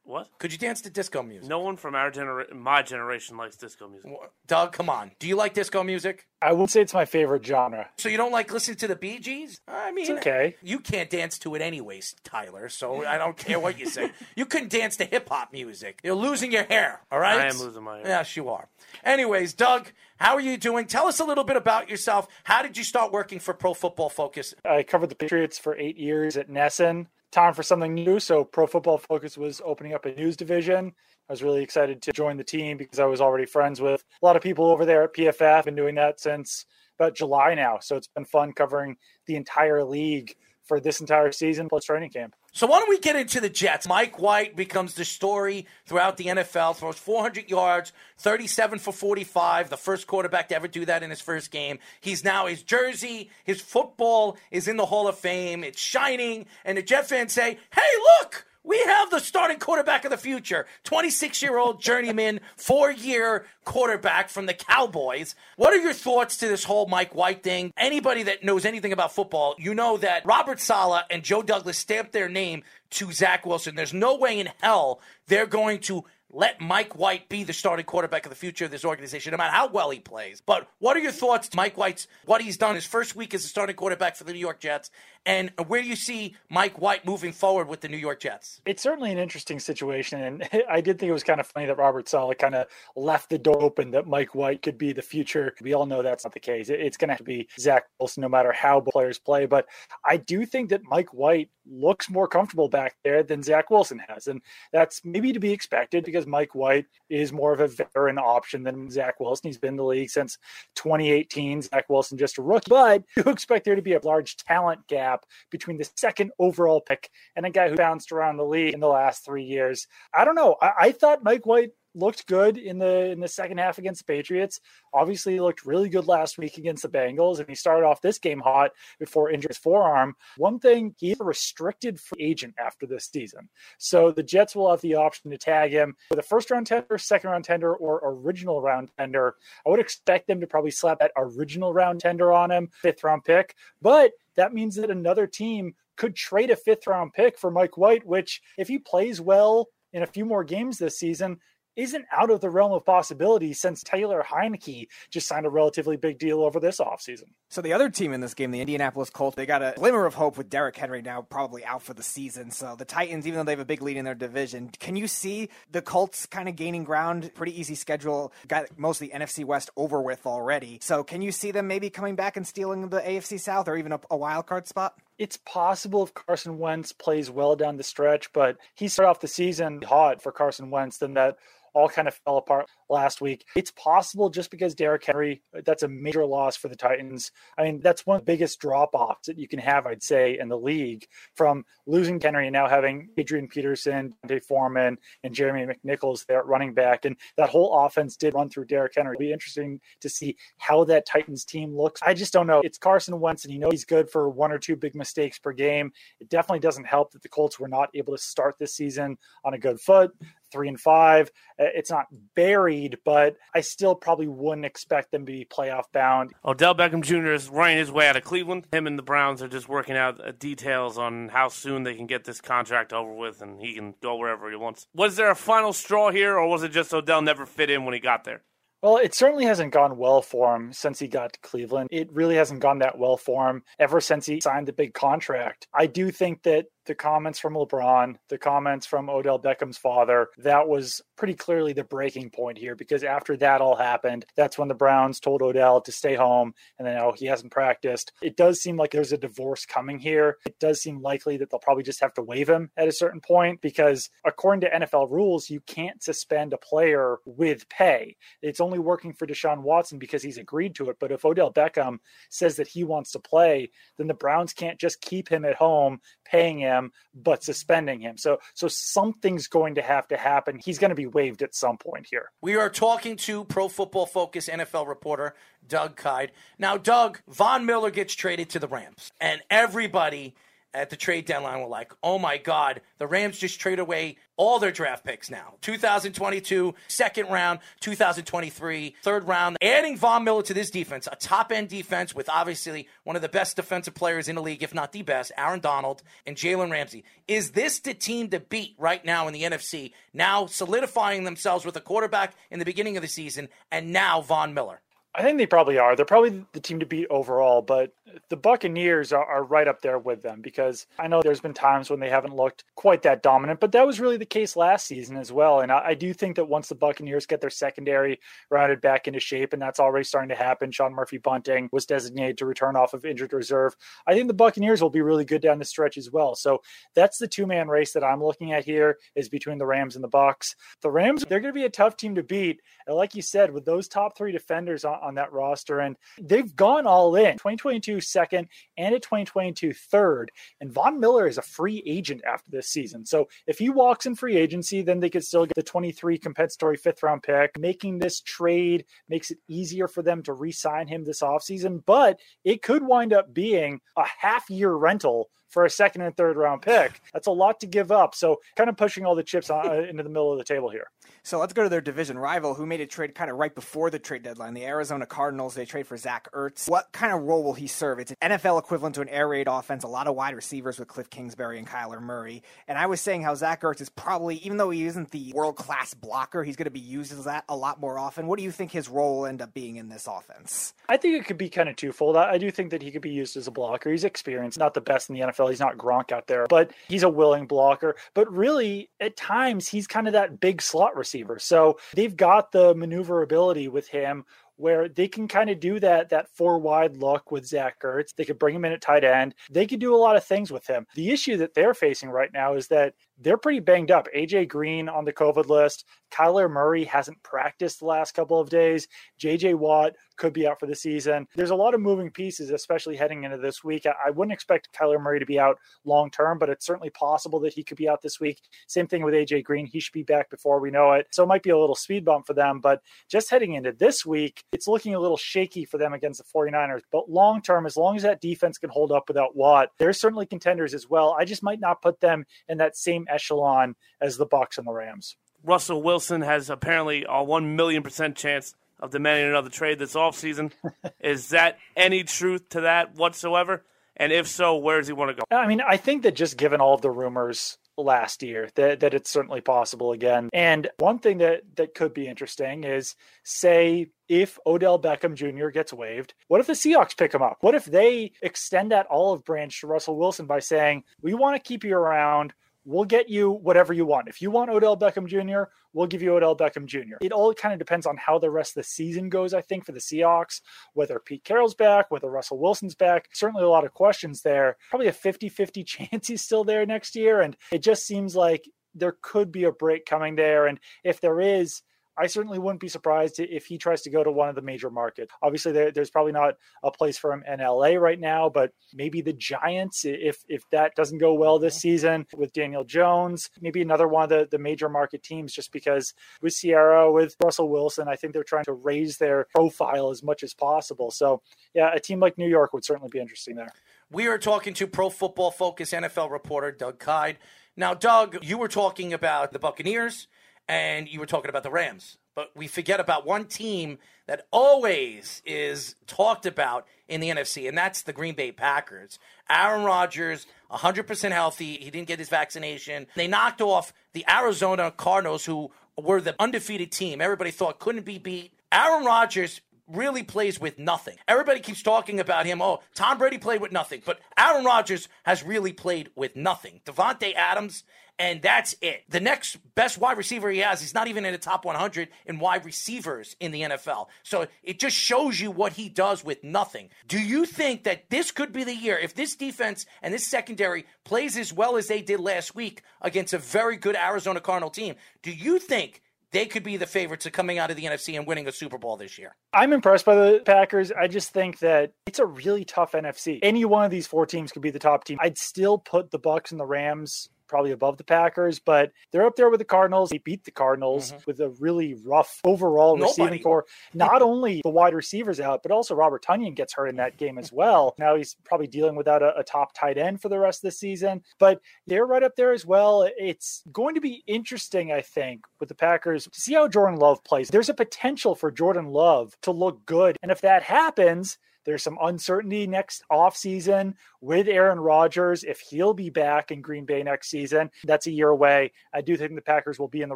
What? Could you dance to disco music? No one from our generation, my generation, likes disco music. Doug, come on. Do you like disco music? I would say it's my favorite genre. So you don't like listening to the Bee Gees? I mean, okay. You can't dance to it anyways, Tyler. So I don't care what you say. you couldn't dance to hip hop music. You're losing your hair. All right. I am losing my hair. Yes, you are. Anyways, Doug, how are you doing? Tell us a little bit about yourself. How did you start working for Pro Football Focus? I covered the Patriots for eight years at NESN. Time for something new, so Pro Football Focus was opening up a news division. I was really excited to join the team because I was already friends with a lot of people over there at PFF. Been doing that since about July now, so it's been fun covering the entire league for this entire season plus training camp. So why don't we get into the Jets? Mike White becomes the story throughout the NFL. Throws 400 yards, 37 for 45. The first quarterback to ever do that in his first game. He's now his jersey, his football is in the Hall of Fame. It's shining, and the Jet fans say, "Hey, look." We have the starting quarterback of the future, 26 year old journeyman, four year quarterback from the Cowboys. What are your thoughts to this whole Mike White thing? Anybody that knows anything about football, you know that Robert Saleh and Joe Douglas stamped their name to Zach Wilson. There's no way in hell they're going to let Mike White be the starting quarterback of the future of this organization, no matter how well he plays. But what are your thoughts, Mike White's what he's done his first week as a starting quarterback for the New York Jets, and where do you see Mike White moving forward with the New York Jets? It's certainly an interesting situation, and I did think it was kind of funny that Robert Saleh kind of left the door open that Mike White could be the future. We all know that's not the case. It's going to have to be Zach Wilson, no matter how players play. But I do think that Mike White looks more comfortable back there than Zach Wilson has, and that's maybe to be expected because Mike White is more of a veteran option than Zach Wilson. He's been in the league since 2018. Zach Wilson just a rookie, but you expect there to be a large talent gap between the second overall pick and a guy who bounced around the league in the last three years. I don't know. I, I thought Mike White looked good in the in the second half against the Patriots. Obviously, looked really good last week against the Bengals, and he started off this game hot before injuring his forearm. One thing, he's a restricted free agent after this season, so the Jets will have the option to tag him with a first round tender, second round tender, or original round tender. I would expect them to probably slap that original round tender on him, fifth round pick, but that means that another team could trade a fifth round pick for Mike White, which if he plays well in a few more games this season, isn't out of the realm of possibility since Taylor Heinicke just signed a relatively big deal over this offseason. So the other team in this game, the Indianapolis Colts, they got a glimmer of hope with Derrick Henry now probably out for the season. So the Titans, even though they have a big lead in their division, can you see the Colts kind of gaining ground? Pretty easy schedule, got most of the NFC West over with already. So can you see them maybe coming back and stealing the AFC South or even a, a wild card spot? It's possible if Carson Wentz plays well down the stretch, but he started off the season hot for Carson Wentz, then that all kind of fell apart last week. It's possible just because Derrick Henry, that's a major loss for the Titans. I mean, that's one of the biggest drop offs that you can have, I'd say, in the league from losing Henry and now having Adrian Peterson, D'Onta Foreman, and Jeremy McNichols there at running back. And that whole offense did run through Derrick Henry. It'll be interesting to see how that Titans team looks. I just don't know. It's Carson Wentz, and you know he's good for one or two big mistakes per game. It definitely doesn't help that the Colts were not able to start this season on a good foot three and five. Uh, it's not buried, but I still probably wouldn't expect them to be playoff bound. Odell Beckham Jr. is running his way out of Cleveland. Him and the Browns are just working out uh, details on how soon they can get this contract over with and he can go wherever he wants. Was there a final straw here, or was it just Odell never fit in when he got there? Well, it certainly hasn't gone well for him since he got to Cleveland. It really hasn't gone that well for him ever since he signed the big contract. I do think that the comments from LeBron, the comments from Odell Beckham's father, that was pretty clearly the breaking point here because after that all happened, that's when the Browns told Odell to stay home and then oh he hasn't practiced. It does seem like there's a divorce coming here. It does seem likely that they'll probably just have to waive him at a certain point because according to NFL rules, you can't suspend a player with pay. It's only working for Deshaun Watson because he's agreed to it, but if Odell Beckham says that he wants to play, then the Browns can't just keep him at home paying him but suspending him. So so something's going to have to happen. He's going to be waived at some point here. We are talking to Pro Football Focus NFL reporter Doug Kyed. Now, Doug, Von Miller gets traded to the Rams, and everybody at the trade deadline we were like, oh my God, the Rams just trade away all their draft picks now 2022, second round, 2023, third round. Adding Von Miller to this defense, a top end defense with obviously one of the best defensive players in the league, if not the best, Aaron Donald and Jalen Ramsey. Is this the team to beat right now in the NFC? Now solidifying themselves with a quarterback in the beginning of the season and now Von Miller. I think they probably are. They're probably the team to beat overall, but the Buccaneers are, are, right up there with them because I know there's been times when they haven't looked quite that dominant, but that was really the case last season as well. And I, I do think that once the Buccaneers get their secondary rounded back into shape, and that's already starting to happen, Sean Murphy Bunting was designated to return off of injured reserve. I think the Buccaneers will be really good down the stretch as well. So that's the two man race that I'm looking at here is between the Rams and the Bucs. The Rams, they're going to be a tough team to beat. And like you said, with those top three defenders on, on that roster. And they've gone all in 2022 second and a 2022 third. And Von Miller is a free agent after this season. So if he walks in free agency, then they could still get the 23 compensatory fifth round pick. Making this trade makes it easier for them to re sign him this offseason, but it could wind up being a half year rental for a second and third round pick. That's a lot to give up. So, kind of pushing all the chips on, uh, into the middle of the table here. So let's go to their division rival, who made a trade kind of right before the trade deadline. The Arizona Cardinals. They trade for Zach Ertz. What kind of role will he serve? It's an NFL equivalent to an air raid offense. A lot of wide receivers with Cliff Kingsbury and Kyler Murray. And I was saying how Zach Ertz is probably, even though he isn't the world class blocker, he's going to be used as that a lot more often. What do you think his role will end up being in this offense? I think it could be kind of twofold. I do think that he could be used as a blocker. He's experienced, not the best in the NFL. He's not Gronk out there, but he's a willing blocker. But really, at times, he's kind of that big slot receiver. So they've got the maneuverability with him where they can kind of do that that four wide look with Zach Ertz. They could bring him in at tight end. They could do a lot of things with him. The issue that they're facing right now is that they're pretty banged up. AJ Green on the COVID list. Kyler Murray hasn't practiced the last couple of days. JJ Watt could be out for the season. There's a lot of moving pieces, especially heading into this week. I wouldn't expect Kyler Murray to be out long term, but it's certainly possible that he could be out this week. Same thing with AJ Green. He should be back before we know it. So it might be a little speed bump for them. But just heading into this week, it's looking a little shaky for them against the 49ers. But long term, as long as that defense can hold up without Watt, they're certainly contenders as well. I just might not put them in that same echelon as the Bucs and the Rams. Russell Wilson has apparently a 1 million percent chance of demanding another trade this offseason. Is that any truth to that whatsoever? And if so, where does he want to go? I mean, I think that just given all of the rumors last year that, that it's certainly possible again. And one thing that that could be interesting is say if Odell Beckham Jr. gets waived, what if the Seahawks pick him up? What if they extend that olive branch to Russell Wilson by saying, "We want to keep you around we'll get you whatever you want. If you want Odell Beckham Jr., we'll give you Odell Beckham Jr. It all kind of depends on how the rest of the season goes, I think, for the Seahawks, whether Pete Carroll's back, whether Russell Wilson's back. Certainly a lot of questions there. Probably a 50 50 chance he's still there next year. And it just seems like there could be a break coming there. And if there is, I certainly wouldn't be surprised if he tries to go to one of the major markets. Obviously, there, there's probably not a place for him in LA right now, but maybe the Giants, if if that doesn't go well this mm-hmm. season with Daniel Jones, maybe another one of the, the major market teams, just because with Ciara, with Russell Wilson, I think they're trying to raise their profile as much as possible. So, yeah, a team like New York would certainly be interesting there. We are talking to Pro Football Focus NFL reporter Doug Kyed. Now, Doug, you were talking about the Buccaneers and you were talking about the Rams. But we forget about one team that always is talked about in the NFC, and that's the Green Bay Packers. Aaron Rodgers, 100% healthy. He didn't get his vaccination. They knocked off the Arizona Cardinals, who were the undefeated team. Everybody thought couldn't be beat. Aaron Rodgers really plays with nothing. Everybody keeps talking about him. Oh, Tom Brady played with nothing, but Aaron Rodgers has really played with nothing. Davante Adams and that's it. The next best wide receiver he has, he's not even in the top 100 in wide receivers in the NFL. So it just shows you what he does with nothing. Do you think that this could be the year if this defense and this secondary plays as well as they did last week against a very good Arizona Cardinal team? Do you think they could be the favorites of coming out of the NFC and winning a Super Bowl this year. I'm impressed by the Packers. I just think that it's a really tough NFC. Any one of these four teams could be the top team. I'd still put the Bucs and the Rams probably above the Packers, but they're up there with the Cardinals. They beat the Cardinals mm-hmm. with a really rough overall Nobody. receiving core. Not only the wide receivers out, but also Robert Tonyan gets hurt in that game as well. Now he's probably dealing without a, a top tight end for the rest of the season, but they're right up there as well. It's going to be interesting, I think, with the Packers to see how Jordan Love plays. There's a potential for Jordan Love to look good. And if that happens, there's some uncertainty next offseason with Aaron Rodgers if he'll be back in Green Bay next season. That's a year away. I do think the Packers will be in the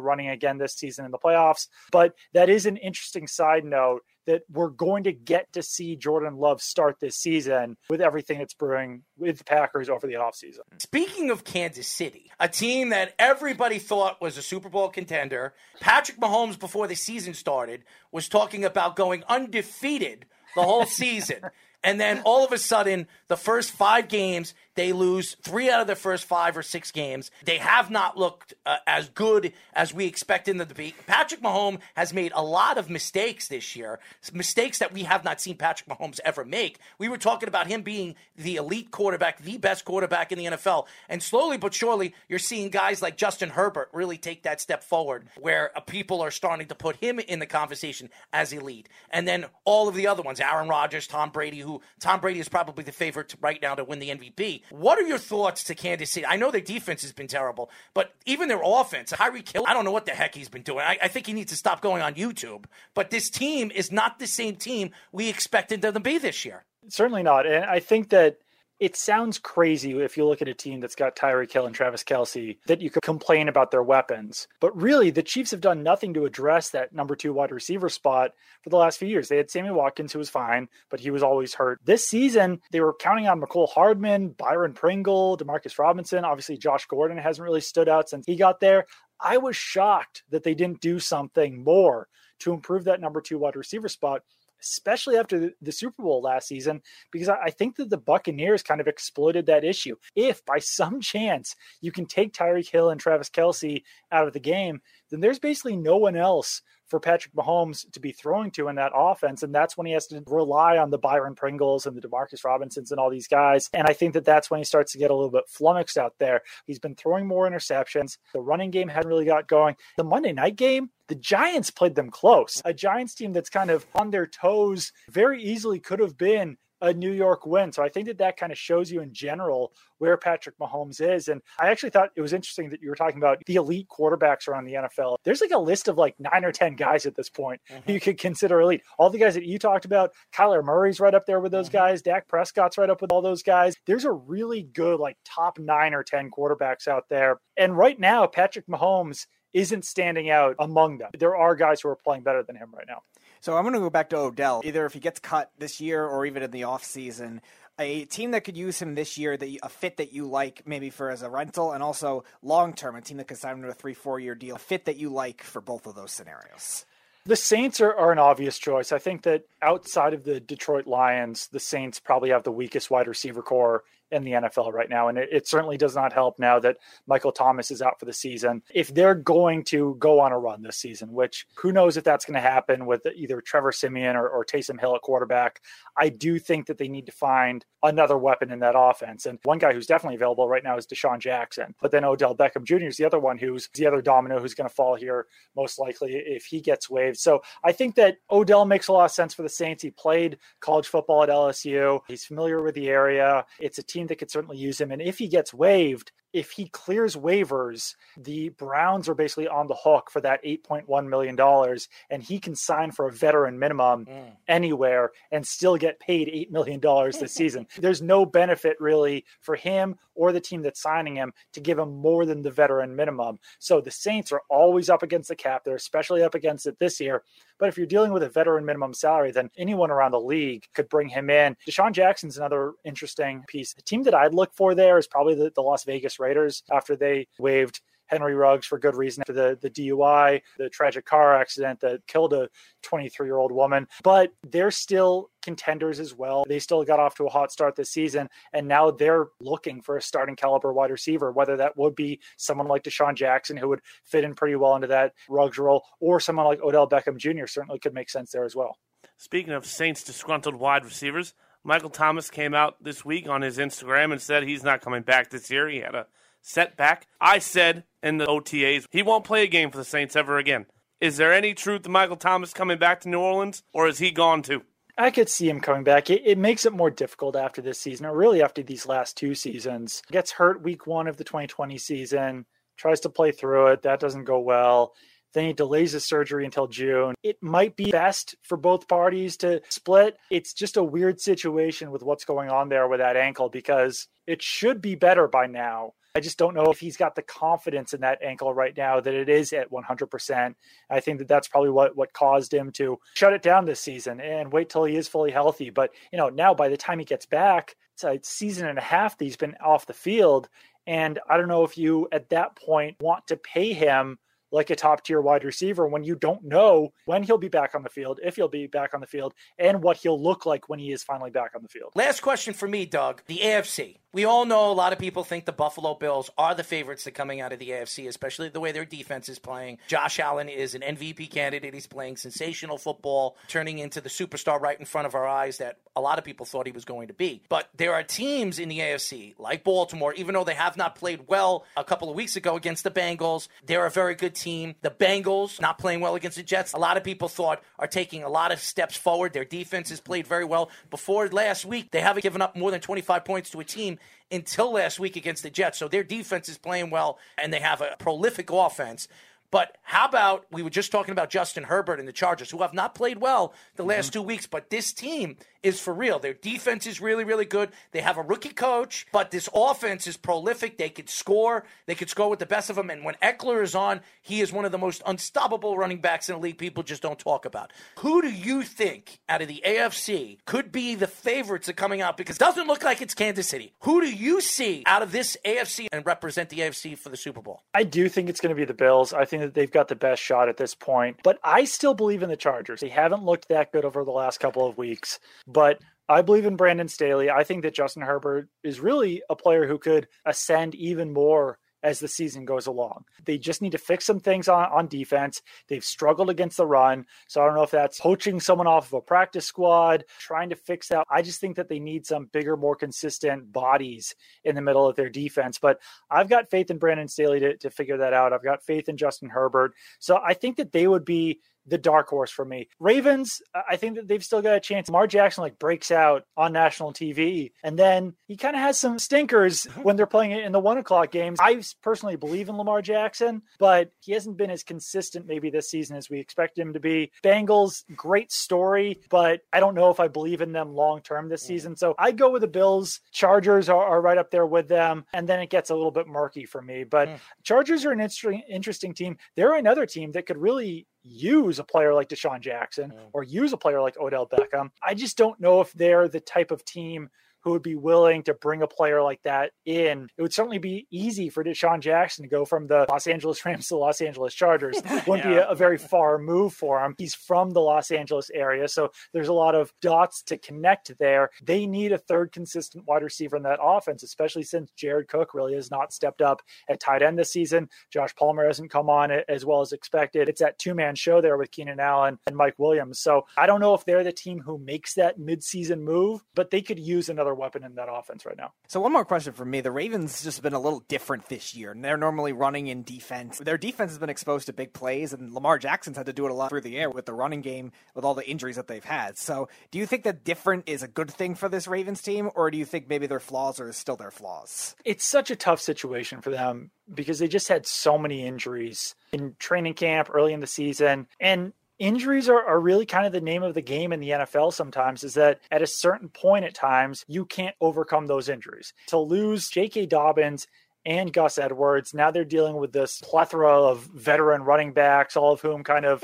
running again this season in the playoffs. But that is an interesting side note that we're going to get to see Jordan Love start this season with everything that's brewing with the Packers over the offseason. Speaking of Kansas City, a team that everybody thought was a Super Bowl contender, Patrick Mahomes, before the season started, was talking about going undefeated the whole season. And then all of a sudden, the first five games, they lose three out of their first five or six games. They have not looked uh, as good as we expected them to be. Patrick Mahomes has made a lot of mistakes this year, mistakes that we have not seen Patrick Mahomes ever make. We were talking about him being the elite quarterback, the best quarterback in the NFL. And slowly but surely, you're seeing guys like Justin Herbert really take that step forward, where uh, people are starting to put him in the conversation as elite. And then all of the other ones, Aaron Rodgers, Tom Brady, who Tom Brady is probably the favorite right now to win the MVP. What are your thoughts to Kansas City? I know their defense has been terrible, but even their offense, Tyreek Hill, I don't know what the heck he's been doing. I, I, think he needs to stop going on YouTube. But this team is not the same team we expected them to be this year. Certainly not. And I think that it sounds crazy if you look at a team that's got Tyreek Hill and Travis Kelce that you could complain about their weapons. But really, the Chiefs have done nothing to address that number two wide receiver spot for the last few years. They had Sammy Watkins, who was fine, but he was always hurt. This season, they were counting on Mecole Hardman, Byron Pringle, Demarcus Robinson. Obviously, Josh Gordon hasn't really stood out since he got there. I was shocked that they didn't do something more to improve that number two wide receiver spot especially after the, Super Bowl last season, because I, think that the Buccaneers kind of exploited that issue. If by some chance you can take Tyreek Hill and Travis Kelce out of the game, then there's basically no one else for Patrick Mahomes to be throwing to in that offense. And that's when he has to rely on the Byron Pringles and the Demarcus Robinsons and all these guys. And I think that that's when he starts to get a little bit flummoxed out there. He's been throwing more interceptions. The running game hadn't really got going. The Monday night game, the Giants played them close. A Giants team that's kind of on their toes very easily could have been a New York win. So I think that that kind of shows you in general where Patrick Mahomes is. And I actually thought it was interesting that you were talking about the elite quarterbacks around the NFL. There's like a list of like nine or 10 guys at this point mm-hmm. you could consider elite. All the guys that you talked about, Kyler Murray's right up there with those mm-hmm. guys. Dak Prescott's right up with all those guys. There's a really good like top nine or 10 quarterbacks out there. And right now, Patrick Mahomes isn't standing out among them. There are guys who are playing better than him right now. So I'm going to go back to Odell. Either if he gets cut this year or even in the offseason, a team that could use him this year, that a fit that you like maybe for as a rental, and also long term, a team that could sign him to a three, four year deal, a fit that you like for both of those scenarios. The Saints are, are, an obvious choice. I think that outside of the Detroit Lions, the Saints probably have the weakest wide receiver core in the NFL right now. And it, it, certainly does not help now that Michael Thomas is out for the season. If they're going to go on a run this season, which who knows if that's going to happen with either Trevor Siemian or, or Taysom Hill at quarterback, I do think that they need to find another weapon in that offense. And one guy who's definitely available right now is DeSean Jackson. But then Odell Beckham Jr. is the other one who's the other domino who's going to fall here most likely if he gets waived. So I think that Odell makes a lot of sense for the Saints. He played college football at LSU. He's familiar with the area. It's a team that could certainly use him. And if he gets waived, if he clears waivers, the Browns are basically on the hook for that $8.1 million, and he can sign for a veteran minimum mm. anywhere and still get paid $8 million this season. There's no benefit really for him or the team that's signing him to give him more than the veteran minimum. So the Saints are always up against the cap. They're especially up against it this year. But if you're dealing with a veteran minimum salary, then anyone around the league could bring him in. DeSean Jackson's another interesting piece. The team that I'd look for there is probably the, the Las Vegas Raiders after they waived Henry Ruggs for good reason for the, the DUI, the tragic car accident that killed a 23 year old woman. But they're still contenders as well. They still got off to a hot start this season, and now they're looking for a starting caliber wide receiver, whether that would be someone like DeSean Jackson, who would fit in pretty well into that Ruggs role, or someone like Odell Beckham Jr. certainly could make sense there as well. Speaking of Saints disgruntled wide receivers, Michael Thomas came out this week on his Instagram and said he's not coming back this year. He had a setback. I said in the OTAs he won't play a game for the Saints ever again. Is there any truth to Michael Thomas coming back to New Orleans, or is he gone too? I could see him coming back. It, it, makes it more difficult after this season, or really after these last two seasons. Gets hurt week one of the 2020 season, tries to play through it. That doesn't go well. Then he delays his surgery until June. It might be best for both parties to split. It's just a weird situation with what's going on there with that ankle because it should be better by now. I just don't know if he's got the confidence in that ankle right now that it is at 100%. I think that that's probably what, what caused him to shut it down this season and wait till he is fully healthy. But, you know, now by the time he gets back, it's a season and a half that he's been off the field. And I don't know if you at that point want to pay him like a top tier wide receiver when you don't know when he'll be back on the field, if he'll be back on the field, and what he'll look like when he is finally back on the field. Last question for me, Doug. The AFC. We all know a lot of people think the Buffalo Bills are the favorites that coming out of the AFC, especially the way their defense is playing. Josh Allen is an MVP candidate. He's playing sensational football, turning into the superstar right in front of our eyes that a lot of people thought he was going to be. But there are teams in the AFC, like Baltimore, even though they have not played well a couple of weeks ago against the Bengals, they're a very good team. The Bengals, not playing well against the Jets, a lot of people thought are taking a lot of steps forward. Their defense has played very well. Before last week, they haven't given up more than 25 points to a team until last week against the Jets. So their defense is playing well and they have a prolific offense. But how about we were just talking about Justin Herbert and the Chargers, who have not played well the last mm-hmm. two weeks, but this team is for real. Their defense is really, really good. They have a rookie coach, but this offense is prolific. They could score. They could score with the best of them. And when Ekeler is on, he is one of the most unstoppable running backs in the league. People just don't talk about. Who do you think out of the AFC could be the favorites that coming out? Because it doesn't look like it's Kansas City. Who do you see out of this AFC and represent the AFC for the Super Bowl? I do think it's going to be the Bills. I think that they've got the best shot at this point, but I still believe in the Chargers. They haven't looked that good over the last couple of weeks. But I believe in Brandon Staley. I think that Justin Herbert is really a player who could ascend even more as the season goes along. They just need to fix some things on, on defense. They've struggled against the run. So I don't know if that's poaching someone off of a practice squad, trying to fix that. I just think that they need some bigger, more consistent bodies in the middle of their defense. But I've got faith in Brandon Staley to, to figure that out. I've got faith in Justin Herbert. So I think that they would be the dark horse for me. Ravens, I think that they've still got a chance. Lamar Jackson like breaks out on national TV, and then he kind of has some stinkers when they're playing it in the one o'clock games. I personally believe in Lamar Jackson, but he hasn't been as consistent maybe this season as we expect him to be. Bengals, great story, but I don't know if I believe in them long term this season. So I go with the Bills. Chargers are, are, right up there with them, and then it gets a little bit murky for me. But mm. Chargers are an interesting interesting team. They're another team that could really use a player like DeSean Jackson or use a player like Odell Beckham. I just don't know if they're the type of team who would be willing to bring a player like that in. It would certainly be easy for DeSean Jackson to go from the Los Angeles Rams to the Los Angeles Chargers. Wouldn't yeah. be a, a, very far move for him. He's from the Los Angeles area, so there's a lot of dots to connect there. They need a third consistent wide receiver in that offense, especially since Jared Cook really has not stepped up at tight end this season. Josh Palmer hasn't come on as well as expected. It's that two man show there with Keenan Allen and Mike Williams. So I don't know if they're the team who makes that midseason move, but they could use another weapon in that offense right now. So one more question for me: the Ravens just been a little different this year, and they're normally running in defense. Their defense has been exposed to big plays, and Lamar Jackson's had to do it a lot through the air with the running game, with all the injuries that they've had. So, do you think that different is a good thing for this Ravens team, or do you think maybe their flaws are still their flaws? It's such a tough situation for them because they just had so many injuries in training camp early in the season, and injuries are, are really kind of the name of the game in the NFL sometimes is that at a certain point at times you can't overcome those injuries. To lose J.K. Dobbins and Gus Edwards. Now they're dealing with this plethora of veteran running backs, all of whom kind of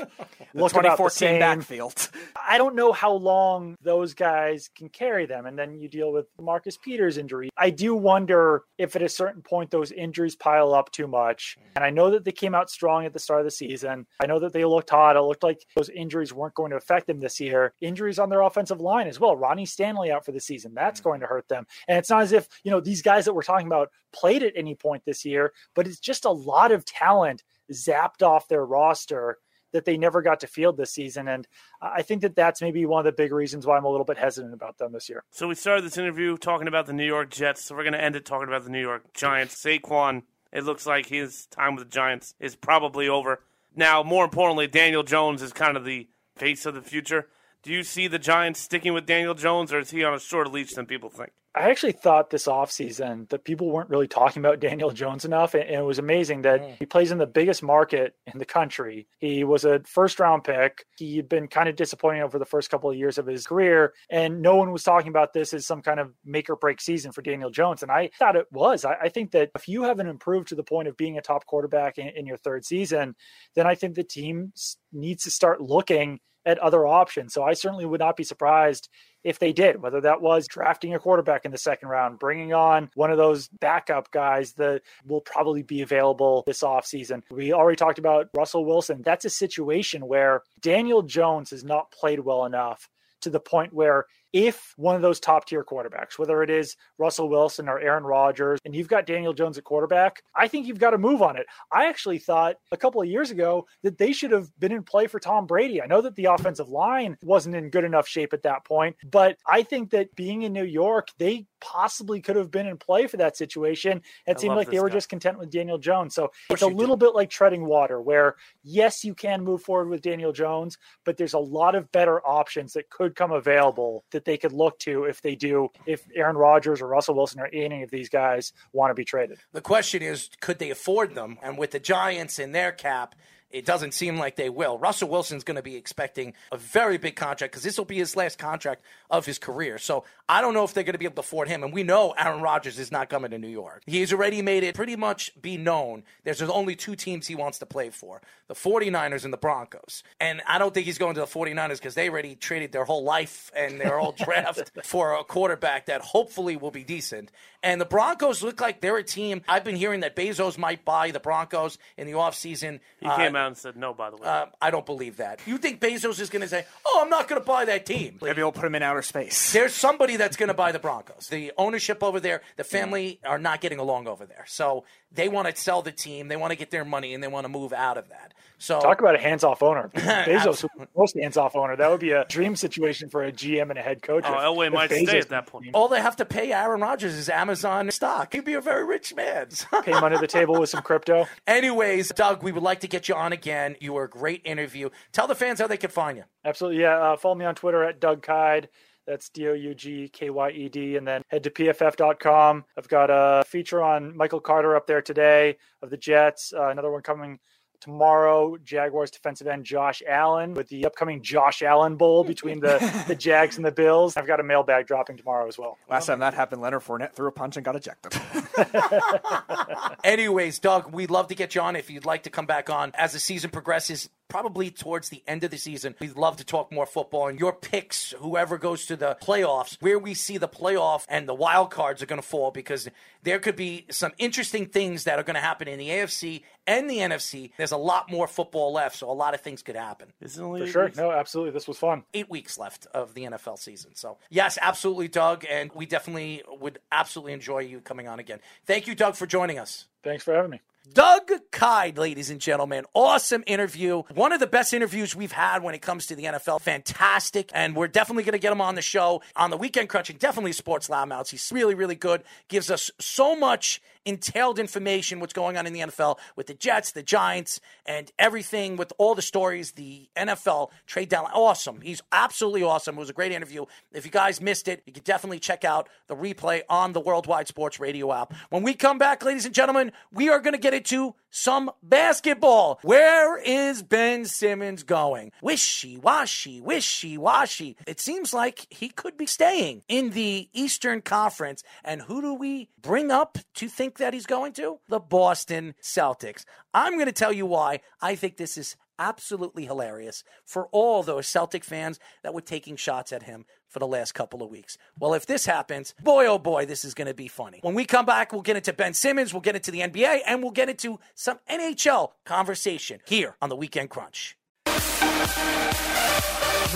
look about the same. backfield. I don't know how long those guys can carry them. And then you deal with Marcus Peters injury. I do wonder if at a certain point those injuries pile up too much. And I know that they came out strong at the start of the season. I know that they looked hot. It looked like those injuries weren't going to affect them this year. Injuries on their offensive line as well. Ronnie Stanley out for the season. That's mm-hmm. going to hurt them. And it's not as if, you know, these guys that we're talking about played at any point this year, but it's just a lot of talent zapped off their roster that they never got to field this season. And I think that that's maybe one of the big reasons why I'm a little bit hesitant about them this year. So we started this interview talking about the New York Jets. So we're going to end it talking about the New York Giants. Saquon, it looks like his time with the Giants is probably over. Now, more importantly, Daniel Jones is kind of the face of the future. Do you see the Giants sticking with Daniel Jones, or is he on a shorter leash than people think? I actually thought this offseason that people weren't really talking about Daniel Jones enough. And it was amazing that mm. he plays in the biggest market in the country. He was a first round pick. He'd been kind of disappointing over the first couple of years of his career. And no one was talking about this as some kind of make or break season for Daniel Jones. And I thought it was. I, I think that if you haven't improved to the point of being a top quarterback in, in your third season, then I think the team needs to start looking at other options. So I certainly would not be surprised if they did, whether that was drafting a quarterback in the second round, bringing on one of those backup guys that will probably be available this offseason. We already talked about Russell Wilson. That's a situation where Daniel Jones has not played well enough to the point where if one of those top tier quarterbacks, whether it is Russell Wilson or Aaron Rodgers, and you've got Daniel Jones at quarterback, I think you've got to move on it. I actually thought a couple of years ago that they should have been in play for Tom Brady. I know that the offensive line wasn't in good enough shape at that point, but I think that being in New York, they possibly could have been in play for that situation. It I seemed like they were guy. just content with Daniel Jones. So it's a little bit like treading water, where yes, you can move forward with Daniel Jones, but there's a lot of better options that could come available they could look to if they do, if Aaron Rodgers or Russell Wilson or any of these guys want to be traded. The question is, could they afford them? And with the Giants in their cap, it doesn't seem like they will. Russell Wilson's going to be expecting a very big contract because this will be his last contract of his career. So I don't know if they're going to be able to afford him. And we know Aaron Rodgers is not coming to New York. He's already made it pretty much be known there's only two teams he wants to play for the 49ers and the Broncos. And I don't think he's going to the 49ers because they already traded their whole life and their whole draft for a quarterback that hopefully will be decent. And the Broncos look like they're a team. I've been hearing that Bezos might buy the Broncos in the offseason. He uh, came out and said no, by the way. Uh, I don't believe that. You think Bezos is going to say, oh, I'm not going to buy that team? Maybe he'll put him in outer space. There's somebody that's going to buy the Broncos. The ownership over there, the family are not getting along over there. So they want to sell the team, they want to get their money, and they want to move out of that. So talk about a hands-off owner. Bezos, most hands-off owner. That would be a dream situation for a GM and a head coach. Oh, Elway might Bezos stay at that point. All they have to pay Aaron Rodgers is Amazon Amazon stock. He'd be a very rich man. Pay him under the table with some crypto. Anyways, Doug, we would like to get you on again. You were a great interview. Tell the fans how they can find you. Absolutely. Yeah. Uh, follow me on Twitter at Doug Kyed. That's D O U G K Y E D. And then head to pff.com. I've got a feature on Michael Carter up there today of the Jets. Uh, another one coming tomorrow. Jaguars defensive end Josh Allen with the upcoming Josh Allen Bowl between the, the Jags and the Bills. I've got a mailbag dropping tomorrow as well. Last time that happened, Leonard Fournette threw a punch and got ejected. Anyways, Doug, we'd love to get you on if you'd like to come back on as the season progresses. Probably towards the end of the season, we'd love to talk more football and your picks. Whoever goes to the playoffs, where we see the playoff and the wild cards are going to fall, because there could be some interesting things that are going to happen in the AFC and the NFC. There's a lot more football left, so a lot of things could happen. Isn't it only For sure. weeks? No, absolutely. This was fun. eight weeks left of the NFL season. So, yes, absolutely, Doug. And we definitely would absolutely enjoy you coming on again. Thank you, Doug, for joining us. Thanks for having me. Doug Kyed, ladies and gentlemen. Awesome interview. One of the best interviews we've had when it comes to the NFL. Fantastic. And we're definitely going to get him on the show on the weekend crunching. Definitely sports loudmouths. He's really, really good. Gives us so much entailed information what's going on in the NFL with the Jets, the Giants, and everything with all the stories, the NFL trade down. Awesome. He's absolutely awesome. It was a great interview. If you guys missed it, you can definitely check out the replay on the Worldwide Sports Radio app. When we come back, ladies and gentlemen, we are going to get into some basketball. Where is Ben Simmons going? Wishy washy, wishy washy. It seems like he could be staying in the Eastern Conference. And who do we bring up to think that he's going to? The Boston Celtics. I'm going to tell you why I think this is absolutely hilarious for all those Celtic fans that were taking shots at him for the last couple of weeks. Well, if this happens, boy, oh boy, this is going to be funny. When we come back, we'll get into Ben Simmons, we'll get into the NBA, and we'll get into some NHL conversation here on the Weekend Crunch.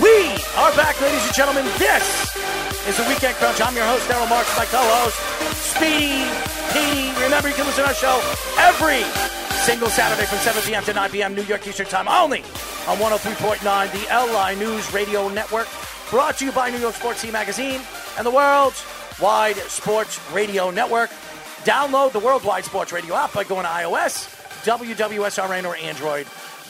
We are back, ladies and gentlemen. This is the Weekend Crunch. I'm your host, Daryl Marks, my co-host, Speedy Petey. Remember, you can listen to our show every single Saturday from 7 p.m. to 9 p.m. New York Eastern Time, only on 103.9, the LI News Radio Network. Brought to you by New York Sports Team Magazine and the World's Wide Sports Radio Network. Download the Worldwide Sports Radio app by going to iOS, WWSRN, or Android.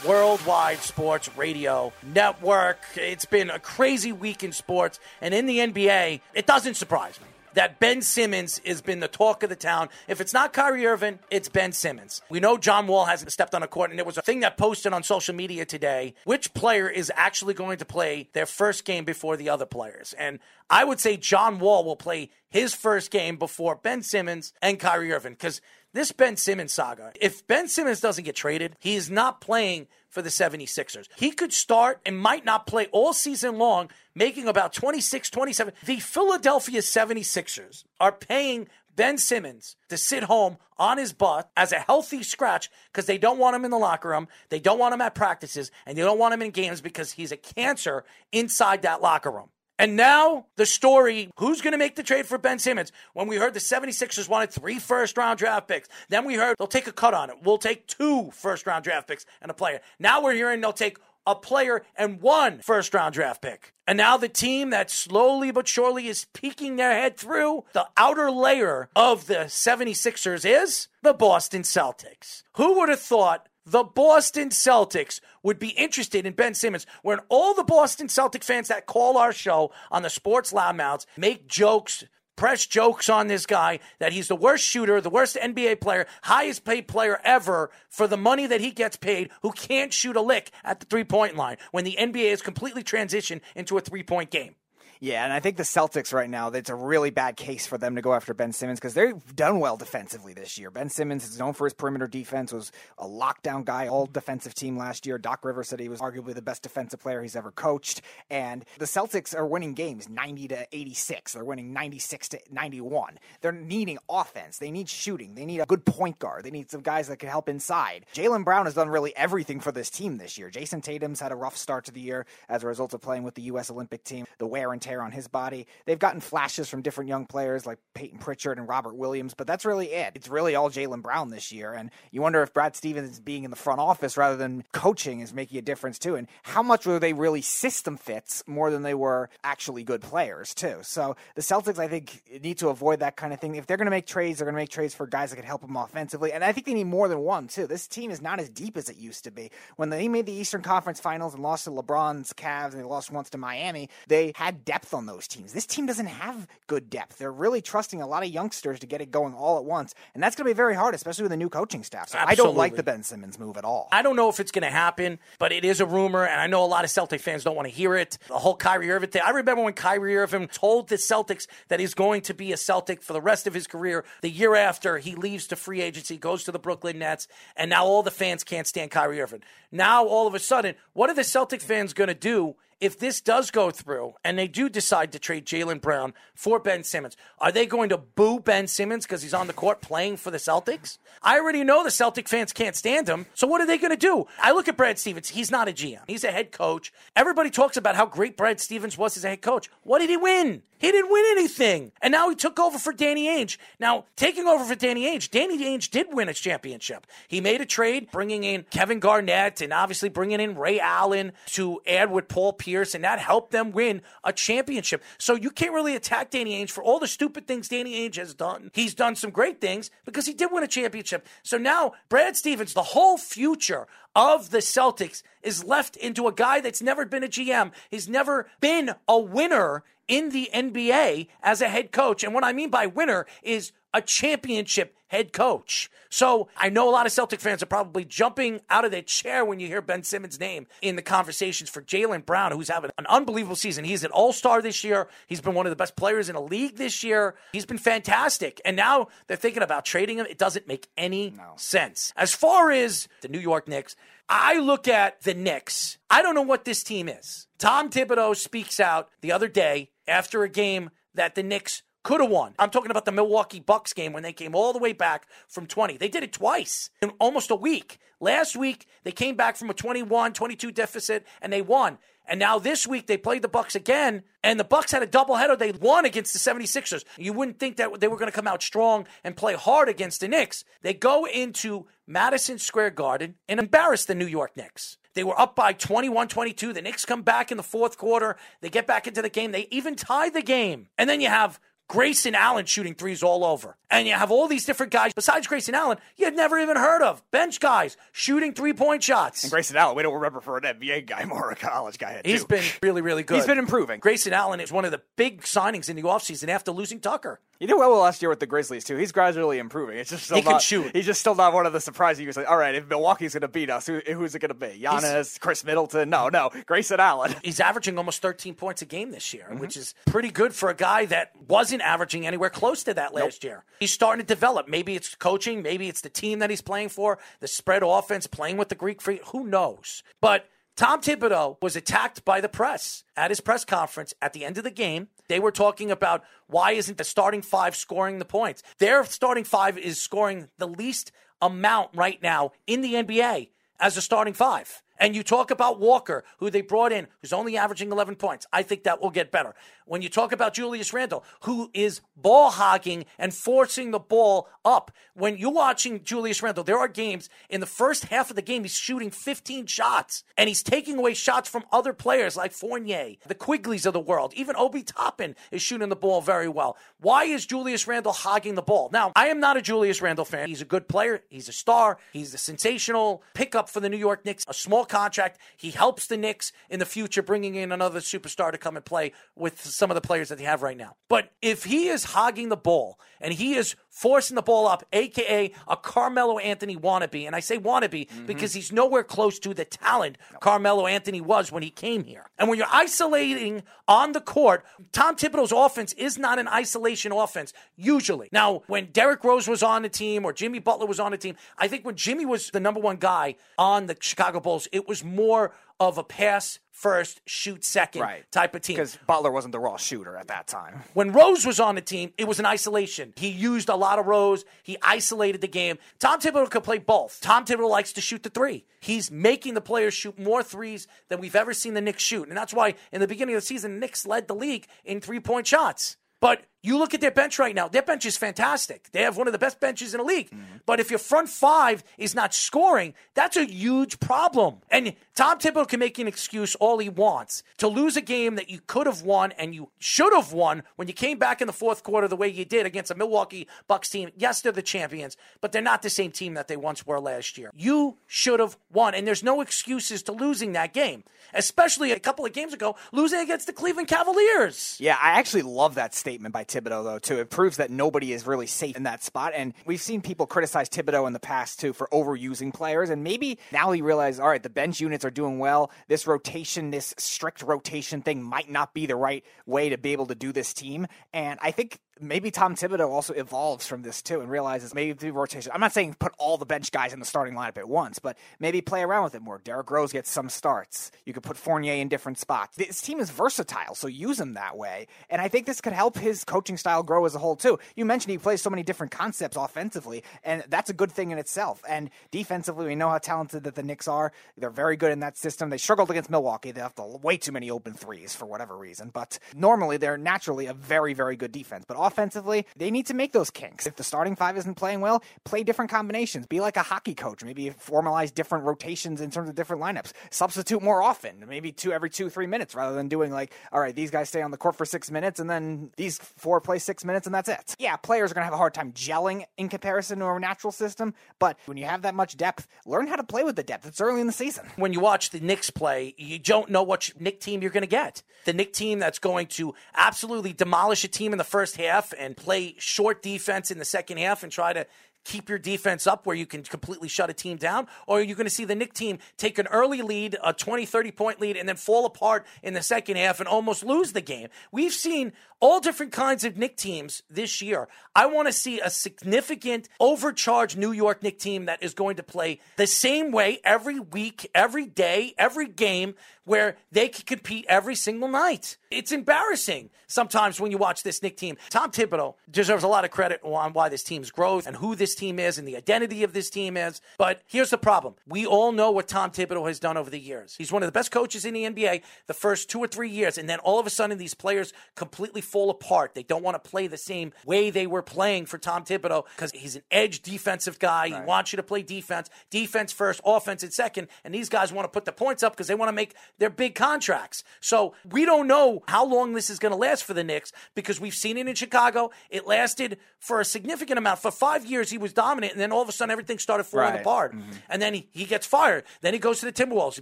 Worldwide Sports Radio Network. It's been a crazy week in sports, and in the NBA, it doesn't surprise me that Ben Simmons has been the talk of the town. If it's not Kyrie Irving, it's Ben Simmons. We know John Wall hasn't stepped on a court, and there was a thing that posted on social media today. Which player is actually going to play their first game before the other players? And I would say John Wall will play his first game before Ben Simmons and Kyrie Irving because this Ben Simmons saga, if Ben Simmons doesn't get traded, he is not playing for the 76ers. He could start and might not play all season long, making about 26, 27. The Philadelphia 76ers are paying Ben Simmons to sit home on his butt as a healthy scratch because they don't want him in the locker room, they don't want him at practices, and they don't want him in games because he's a cancer inside that locker room. And now the story who's going to make the trade for Ben Simmons? When we heard the 76ers wanted three first round draft picks, then we heard they'll take a cut on it. We'll take two first round draft picks and a player. Now we're hearing they'll take a player and one first round draft pick. And now the team that slowly but surely is peeking their head through the outer layer of the 76ers is the Boston Celtics. Who would have thought the Boston Celtics would be interested in Ben Simmons, when all the Boston Celtic fans that call our show on the Sports Loudmouths make jokes, press jokes on this guy that he's the worst shooter, the worst NBA player, highest paid player ever for the money that he gets paid, who can't shoot a lick at the three point line when the NBA has completely transitioned into a three point game. Yeah, and I think the Celtics right now, it's a really bad case for them to go after Ben Simmons because they've done well defensively this year. Ben Simmons is known for his perimeter defense, was a lockdown guy, all defensive team last year. Doc Rivers said he was arguably the best defensive player he's ever coached. And the Celtics are winning games 90 to 86. They're winning 96 to 91. They're needing offense. They need shooting. They need a good point guard. They need some guys that can help inside. Jaylen Brown has done really everything for this team this year. Jayson Tatum's had a rough start to the year as a result of playing with the U.S. Olympic team. The wear and tear on his body. They've gotten flashes from different young players like Payton Pritchard and Robert Williams, but that's really it. It's really all Jaylen Brown this year. And you wonder if Brad Stevens being in the front office rather than coaching is making a difference too. And how much were they really system fits more than they were actually good players too. So the Celtics, I think, need to avoid that kind of thing. If they're going to make trades, they're going to make trades for guys that can help them offensively. And I think they need more than one too. This team is not as deep as it used to be. When they made the Eastern Conference Finals and lost to LeBron's Cavs and they lost once to Miami, they had depth on those teams. This team doesn't have good depth. They're really trusting a lot of youngsters to get it going all at once, and that's going to be very hard, especially with a new coaching staff. So I don't like the Ben Simmons move at all. I don't know if it's going to happen, but it is a rumor, and I know a lot of Celtic fans don't want to hear it. The whole Kyrie Irving thing. I remember when Kyrie Irving told the Celtics that he's going to be a Celtic for the rest of his career. The year after, he leaves to free agency, goes to the Brooklyn Nets, and now all the fans can't stand Kyrie Irving. Now, all of a sudden, what are the Celtic fans going to do if this does go through and they do decide to trade Jaylen Brown for Ben Simmons, are they going to boo Ben Simmons because he's on the court playing for the Celtics? I already know the Celtic fans can't stand him. So what are they going to do? I look at Brad Stevens. He's not a GM. He's a head coach. Everybody talks about how great Brad Stevens was as a head coach. What did he win? He didn't win anything. And now he took over for Danny Ainge. Now, taking over for Danny Ainge, Danny Ainge did win a championship. He made a trade, bringing in Kevin Garnett and obviously bringing in Ray Allen to add with Paul Pierce, and that helped them win a championship. So you can't really attack Danny Ainge for all the stupid things Danny Ainge has done. He's done some great things because he did win a championship. So now Brad Stevens, the whole future of the Celtics is left into a guy that's never been a GM. He's never been a winner in the NBA as a head coach. And what I mean by winner is a championship head coach. So I know a lot of Celtic fans are probably jumping out of their chair when you hear Ben Simmons' name in the conversations for Jaylen Brown, who's having an unbelievable season. He's an all star this year. He's been one of the best players in the league this year. He's been fantastic. And now they're thinking about trading him. It doesn't make any sense. As far as the New York Knicks, I look at the Knicks. I don't know what this team is. Tom Thibodeau speaks out the other day after a game that the Knicks could have won. I'm talking about the Milwaukee Bucks game when they came all the way back from 20. They did it twice in almost a week. Last week, they came back from a 21, 22 deficit and they won. And now this week they played the Bucks again, and the Bucks had a doubleheader. They won against the 76ers. You wouldn't think that they were going to come out strong and play hard against the Knicks. They go into Madison Square Garden and embarrass the New York Knicks. They were up by 21 22. The Knicks come back in the fourth quarter. They get back into the game. They even tie the game. And then you have Grayson Allen shooting threes all over. And you have all these different guys besides Grayson Allen you had never even heard of. Bench guys shooting three point shots. And Grayson Allen, we don't remember for an NBA guy, more a college guy. He's too. been really, really good. He's been improving. Grayson Allen is one of the big signings in the offseason after losing Tucker. He did well last year with the Grizzlies too. He's gradually improving. It's just still He can shoot. He's just still not one of the surprises. You say, all right, if Milwaukee's going to beat us, who, who's it going to be? Giannis, Khris Middleton? No, no, Grayson Allen. He's averaging almost 13 points a game this year, Mm-hmm. which is pretty good for a guy that wasn't averaging anywhere close to that last year. He's starting to develop. Maybe it's coaching, maybe it's the team that he's playing for, the spread offense, playing with the Greek freak. Who knows? But Tom Thibodeau was attacked by the press at his press conference at the end of the game. They were talking about why isn't the starting five scoring the points? Their starting five is scoring the least amount right now in the NBA as a starting five. And you talk about Walker, who they brought in, who's only averaging 11 points. I think that will get better. When you talk about Julius Randle, who is ball hogging and forcing the ball up, when you're watching Julius Randle, there are games in the first half of the game, he's shooting 15 shots and he's taking away shots from other players like Fournier, the Quickleys of the world. Even Obi Toppin is shooting the ball very well. Why is Julius Randle hogging the ball? Now, I am not a Julius Randle fan. He's a good player, he's a star, he's a sensational pickup for the New York Knicks, a small contract. He helps the Knicks in the future, bringing in another superstar to come and play with some of the players that they have right now. But if he is hogging the ball and he is forcing the ball up, aka a Carmelo Anthony wannabe, and I say wannabe mm-hmm. because he's nowhere close to the talent Carmelo Anthony was when he came here. And when you're isolating on the court, Tom Thibodeau's offense is not an isolation offense usually. Now, when Derrick Rose was on the team or Jimmy Butler was on the team, I think when Jimmy was the number one guy on the Chicago Bulls, it it was more of a pass first, shoot second Right. type of team. Because Butler wasn't the raw shooter at that time. When Rose was on the team, it was an isolation. He used a lot of Rose. He isolated the game. Tom Thibodeau could play both. Tom Thibodeau likes to shoot the three. He's making the players shoot more threes than we've ever seen the Knicks shoot. And that's why in the beginning of the season, the Knicks led the league in three point shots. But you look at their bench right now, their bench is fantastic. They have one of the best benches in the league. But if your front five is not scoring, that's a huge problem. And Tom Thibodeau can make an excuse all he wants to lose a game that you could have won and you should have won when you came back in the fourth quarter the way you did against a Milwaukee Bucks team. Yes, they're the champions, but they're not the same team that they once were last year. You should have won, and there's no excuses to losing that game, especially a couple of games ago, losing against the Cleveland Cavaliers. Yeah, I actually love that statement by Thibodeau, though, too. It proves that nobody is really safe in that spot. And we've seen people criticize Thibodeau in the past, too, for overusing players. And maybe now he realized, all right, the bench units are doing well. This rotation, this strict rotation thing might not be the right way to be able to do this team. And I think maybe Tom Thibodeau also evolves from this too and realizes maybe the rotation. I'm not saying put all the bench guys in the starting lineup at once, but maybe play around with it more. Derrick Rose gets some starts. You could put Fournier in different spots. This team is versatile, so use him that way. And I think this could help his coaching style grow as a whole too. You mentioned he plays so many different concepts offensively, and that's a good thing in itself. And defensively, we know how talented that the Knicks are. They're very good in that system. They struggled against Milwaukee. They have to way too many open threes for whatever reason, but normally they're naturally a very, very good defense. But offensively, they need to make those kinks. If the starting five isn't playing well, play different combinations. Be like a hockey coach. Maybe formalize different rotations in terms of different lineups. Substitute more often, maybe two every two, three minutes, rather than doing like, all right, these guys stay on the court for six minutes and then these four play six minutes and that's it. Yeah, players are going to have a hard time gelling in comparison to a natural system, but when you have that much depth, learn how to play with the depth. It's early in the season. when you watch the Knicks play, you don't know what Nick team you're going to get. The Nick team that's going to absolutely demolish a team in the first half and play short defense in the second half and try to keep your defense up where you can completely shut a team down or are you going to see the Nick team take an early lead, a 20 30 point lead and then fall apart in the second half and almost lose the game. We've seen all different kinds of Nick teams this year. I want to see a significant overcharged New York Nick team that is going to play the same way every week, every day, every game where they can compete every single night. It's embarrassing sometimes when you watch this Nick team. Tom Thibodeau deserves a lot of credit on why this team's growth and who this team is and the identity of this team is. But here's the problem. We all know what Tom Thibodeau has done over the years. He's one of the best coaches in the NBA the first two or three years. And then all of a sudden, these players completely fall apart. They don't want to play the same way they were playing for Tom Thibodeau because he's an edge defensive guy. He wants you to play defense, defense first, offense in second. And these guys want to put the points up because they want to make their big contracts. So we don't know how long this is going to last for the Knicks because we've seen it in Chicago. It lasted for a significant amount. For five years, he was dominant, and then all of a sudden, everything started falling Right. apart. Mm-hmm. And then he, he gets fired. Then he goes to the Timberwolves. He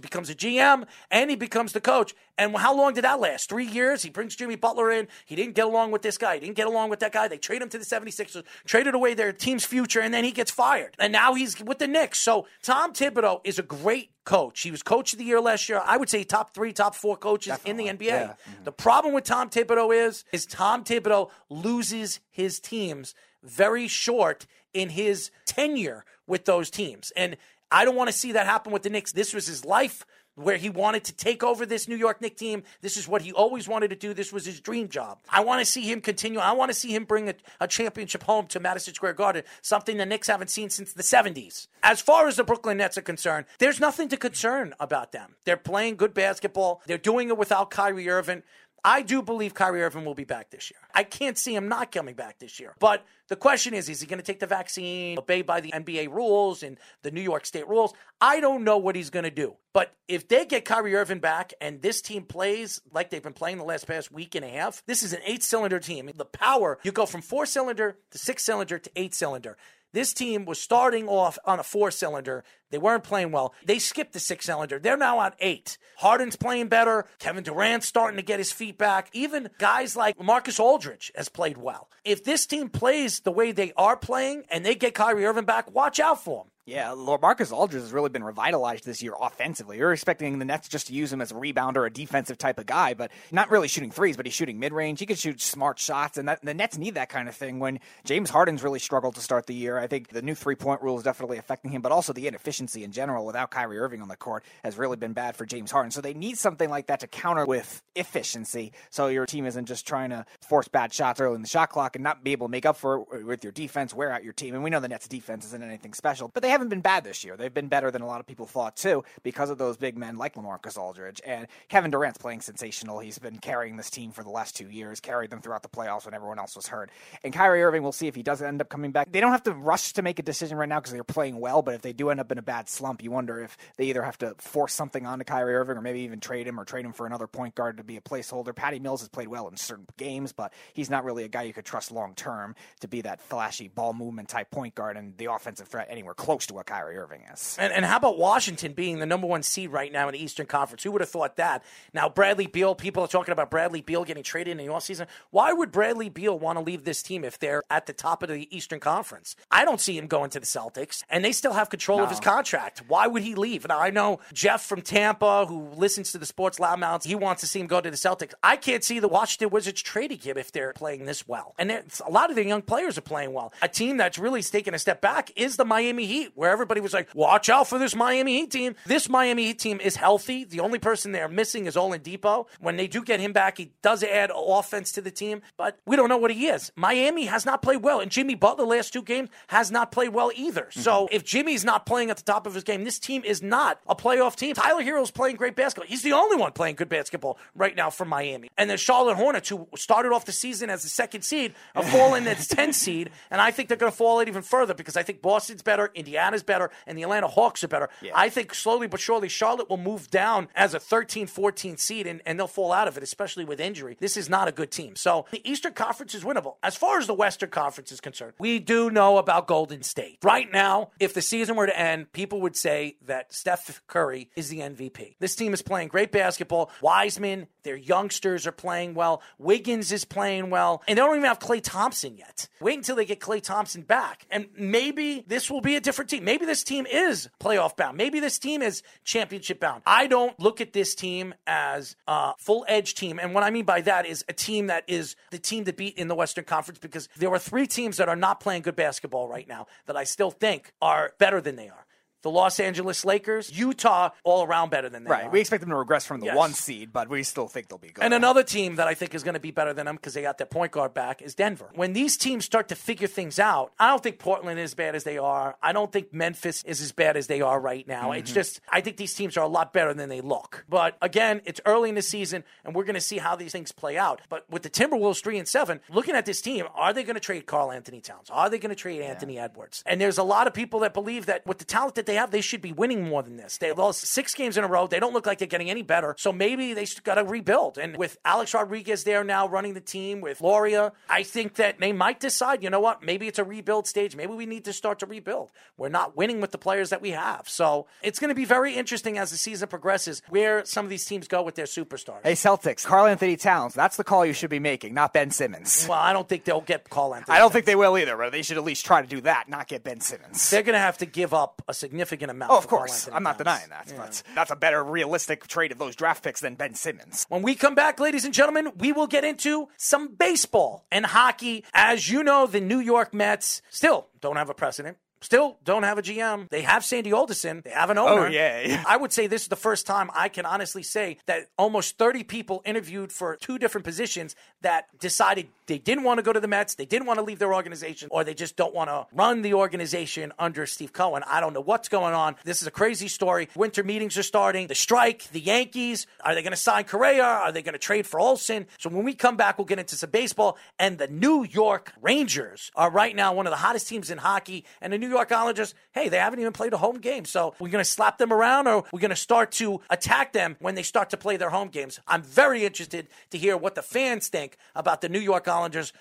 becomes a GM, and he becomes the coach. And how long did that last? Three years? He brings Jimmy Butler in. He didn't get along with this guy. He didn't get along with that guy. They trade him to the 76ers, traded away their team's future, and then he gets fired. And now he's with the Knicks. So Tom Thibodeau is a great coach. He was coach of the year last year. I would say top three, top four coaches in the NBA. Mm-hmm. The problem with Tom Thibodeau is, is Tom Thibodeau loses his teams very short in his tenure with those teams. And I don't want to see that happen with the Knicks. This was his life where he wanted to take over this New York Knicks team. This is what he always wanted to do. This was his dream job. I want to see him continue. I want to see him bring a, a championship home to Madison Square Garden, something the Knicks haven't seen since the 70s. As far as the Brooklyn Nets are concerned, there's nothing to concern about them. They're playing good basketball. They're doing it without Kyrie Irving. I do believe Kyrie Irving will be back this year. I can't see him not coming back this year. But the question is, is he going to take the vaccine, obey by the NBA rules and the New York State rules? I don't know what he's going to do. But if they get Kyrie Irving back and this team plays like they've been playing the last past week and a half, this is an eight cylinder team. The power, you go from four cylinder to six cylinder to eight cylinder. This team was starting off on a four cylinder. They weren't playing well. They skipped the six cylinder. They're now on eight. Harden's playing better. Kevin Durant's starting to get his feet back. Even guys like Marcus Aldridge has played well. If this team plays the way they are playing and they get Kyrie Irving back, watch out for them. Yeah, Marcus Aldridge has really been revitalized this year offensively. You're expecting the Nets just to use him as a rebounder, a defensive type of guy, but not really shooting threes, but he's shooting mid range. He can shoot smart shots, and that, the Nets need that kind of thing when James Harden's really struggled to start the year. I think the new three point rule is definitely affecting him, but also the inefficiency in general without Kyrie Irving on the court has really been bad for James Harden. So they need something like that to counter with efficiency so your team isn't just trying to force bad shots early in the shot clock and not be able to make up for it with your defense, wear out your team. And we know the Nets defense isn't anything special, but they haven't been bad this year. They've been better than a lot of people thought too because of those big men like LaMarcus Aldridge and Kevin Durant's playing sensational. He's been carrying this team for the last two years, carried them throughout the playoffs when everyone else was hurt. And Kyrie Irving, we'll see if he does end up coming back. They don't have to rush to make a decision right now because they're playing well, but if they do end up in a bad slump, you wonder if they either have to force something onto Kyrie Irving or maybe even trade him or trade him for another point guard to be a placeholder. Patty Mills has played well in certain games, but he's not really a guy you could trust long term to be that flashy ball movement type point guard and the offensive threat anywhere close to what Kyrie Irving is. And, and, how about Washington being the number one seed right now in the Eastern Conference? Who would have thought that? Now, Bradley Beal, people are talking about Bradley Beal getting traded in the offseason. Why would Bradley Beal want to leave this team if they're at the top of the Eastern Conference? I don't see him going to the Celtics, and they still have control no. of his contract. Why would he leave? Now, I know Jeff from Tampa, who listens to the Sports Loudmouths, he wants to see him go to the Celtics. I can't see the Washington Wizards trading him if they're playing this well. And a lot of their young players are playing well. A team that's really taken a step back is the Miami Heat, where everybody was like, watch out for this Miami Heat team. This Miami Heat team is healthy. The only person they're missing is Oladipo. When they do get him back, he does add offense to the team, but we don't know what he is. Miami has not played well, and Jimmy Butler last two games has not played well either. Mm-hmm. So if Jimmy's not playing at the top of his game, this team is not a playoff team. Tyler Herro's playing great basketball. He's the only one playing good basketball right now for Miami. And then Charlotte Hornets, who started off the season as the second seed, are falling as 10 seed, and I think they're going to fall out even further because I think Boston's better, Indiana's better, and the Atlanta Hawks are better. Yeah. I think slowly but surely Charlotte will move down as a 13, 14 seed, and, and they'll fall out of it, especially with injury. This is not a good team. So the Eastern Conference is winnable. As far as the Western Conference is concerned, we do know about Golden State. Right now, if the season were to end, people would say that Steph Curry is the MVP. This team is playing great basketball. Wiseman, their youngsters are playing well. Wiggins is playing well. And they don't even have Klay Thompson yet. Wait until they get Klay Thompson back. And maybe this will be a different team. Maybe this team is playoff bound. Maybe this team is championship bound. I don't look at this team as a full edge team. And what I mean by that is a team that is the team to beat in the Western Conference because there are three teams that are not playing good basketball right now that I still think are better than they are the Los Angeles Lakers, Utah, all around better than them. Right. Are. We expect them to regress from the yes. one seed, but we still think they'll be good. And another team that I think is going to be better than them because they got their point guard back is Denver. When these teams start to figure things out, I don't think Portland is as bad as they are. I don't think Memphis is as bad as they are right now. Mm-hmm. It's just, I think these teams are a lot better than they look. But again, it's early in the season, and we're going to see how these things play out. But with the Timberwolves 3 and 7, looking at this team, are they going to trade Karl-Anthony Towns? Are they going to trade yeah. Anthony Edwards? And there's a lot of people that believe that with the talent that they have, they should be winning more than this. They lost six games in a row. They don't look like they're getting any better. So maybe they got to rebuild. And with Alex Rodriguez there now running the team with Loria, I think that they might decide, you know what, maybe it's a rebuild stage. Maybe we need to start to rebuild. We're not winning with the players that we have. So it's going to be very interesting as the season progresses where some of these teams go with their superstars. Hey, Celtics, Karl-Anthony Towns, that's the call you should be making, not Ben Simmons. Well, I don't think they'll get Karl-Anthony. I don't think they will either, but they should at least try to do that, not get Ben Simmons. They're going to have to give up a significant amount. Oh, of course. I'm not denying denying that, yeah. but that's a better realistic trade of those draft picks than Ben Simmons. When we come back, ladies and gentlemen, we will get into some baseball and hockey. As you know, the New York Mets still don't have a precedent Still don't have a GM. They have Sandy Alderson. They have an oh, owner. Oh, yeah. I would say this is the first time I can honestly say that almost 30 people interviewed for two different positions that decided they didn't want to go to the Mets, they didn't want to leave their organization, or they just don't want to run the organization under Steve Cohen. I don't know what's going on. This is a crazy story. Winter meetings are starting. The strike, the Yankees, are they going to sign Correa? Are they going to trade for Olson? So when we come back, we'll get into some baseball. And the New York Rangers are right now one of the hottest teams in hockey. And the New York Islanders, hey, they haven't even played a home game. So we're going to slap them around or we're going to start to attack them when they start to play their home games. I'm very interested to hear what the fans think about the New York Islanders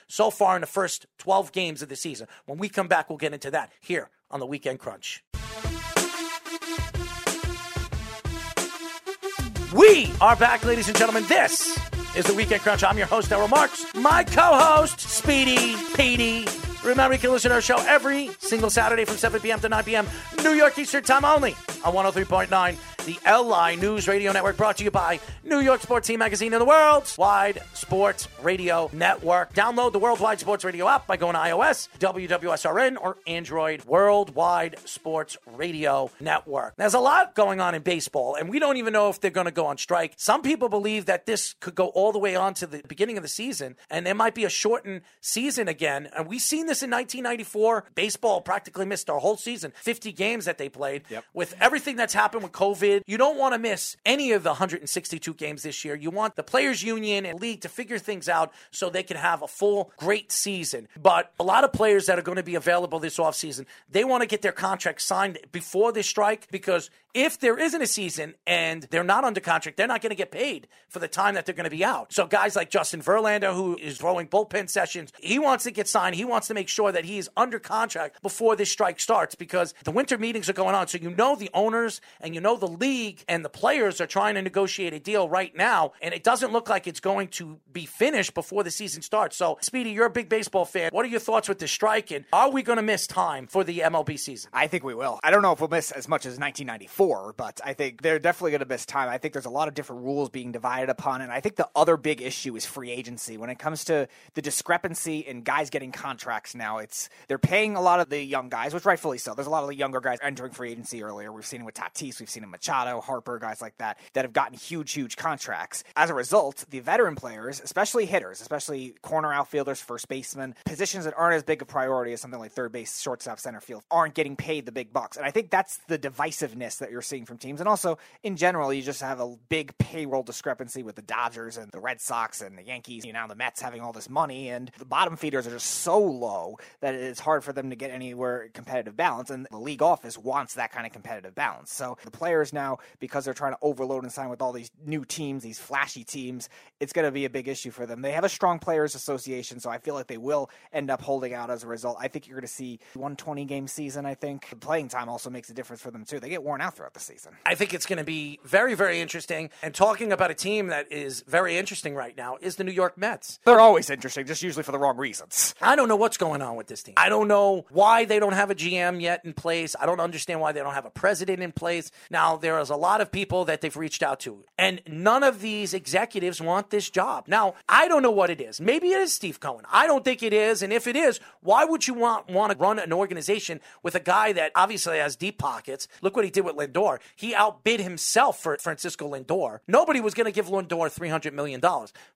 so far in the first 12 games of the season. When we come back, we'll get into that here on the Weekend Crunch. We are back, ladies and gentlemen. This is the Weekend Crunch. I'm your host, Errol Marks. My co host, Speedy Petey Remember, you can listen to our show every single Saturday from 7 p.m. to 9 p.m. New York Eastern Time only on 103.9, the LI News Radio Network, brought to you by New York Sports Team Magazine and the World's Wide Sports Radio Network. Download the Worldwide Sports Radio app by going to iOS, WWSRN, or Android Worldwide Sports Radio Network. There's a lot going on in baseball, and we don't even know if they're going to go on strike. Some people believe that this could go all the way on to the beginning of the season, and there might be a shortened season again. And we've seen this in 1994. Baseball practically missed our whole season, 50 games that they played. Yep. With everything that's happened with COVID, you don't want to miss any of the 162 games this year. You want the players' union and league to figure things out so they can have a full, great season. But a lot of players that are going to be available this offseason, they want to get their contract signed before this strike because if there isn't a season and they're not under contract, they're not going to get paid for the time that they're going to be out. So guys like Justin Verlander, who is throwing bullpen sessions, he wants to get signed. He wants to make sure that he is under contract before this strike starts because the winter meetings are going on. So you know the owners and you know the league and the players are trying to negotiate a deal right now, and it doesn't look like it's going to be finished before the season starts. So, Speedy, you're a big baseball fan. What are your thoughts with the strike, and are we going to miss time for the MLB season? I think we will. I don't know if we'll miss as much as 1994, but I think they're definitely going to miss time. I think there's a lot of different rules being divided upon, and I think the other big issue is free agency. When it comes to the discrepancy in guys getting contracts now, it's they're paying a lot of the young guys, which rightfully so. There's a lot of the younger guys entering free agency earlier. We've seen it with Tatis, we've seen it with Machado, Harper, guys like that, that have gotten huge, huge contracts. As a result, the veteran players, especially hitters, especially corner outfielders, first basemen, positions that aren't as big a priority as something like third base, shortstop, center field, aren't getting paid the big bucks. And I think that's the divisiveness that you're seeing from teams. And also, in general, you just have a big payroll discrepancy with the Dodgers and the Red Sox and the Yankees. You know, the Mets having all this money, and the bottom feeders are just so low that it's hard for them to get anywhere competitive balance. And the league office wants that kind of competitive balance. So the players now, because they're trying to overload and sign with all these new teams, these flashy teams, it's going to be a big issue for them. They have a strong players association, so I feel like they will end up holding out as a result. I think you're going to see 120 game season. I think the playing time also makes a difference for them too. They get worn out throughout the season. I think it's going to be very, very interesting. And talking about a team that is very interesting right now is the New York Mets. They're always interesting, just usually for the wrong reasons. I don't know what's going on with this team. I don't know why they don't have a GM yet in place. I don't understand why they don't have a president in place. Now, there is a lot of people that they've reached out to, and none of these executives want this job. Now, I don't know what it is. Maybe it is Steve Cohen. I don't think it is. And if it is, why would you want, want to run an organization with a guy that obviously has deep pockets? Look what he did with Lindor. He outbid himself for Francisco Lindor. Nobody was going to give Lindor $300 million,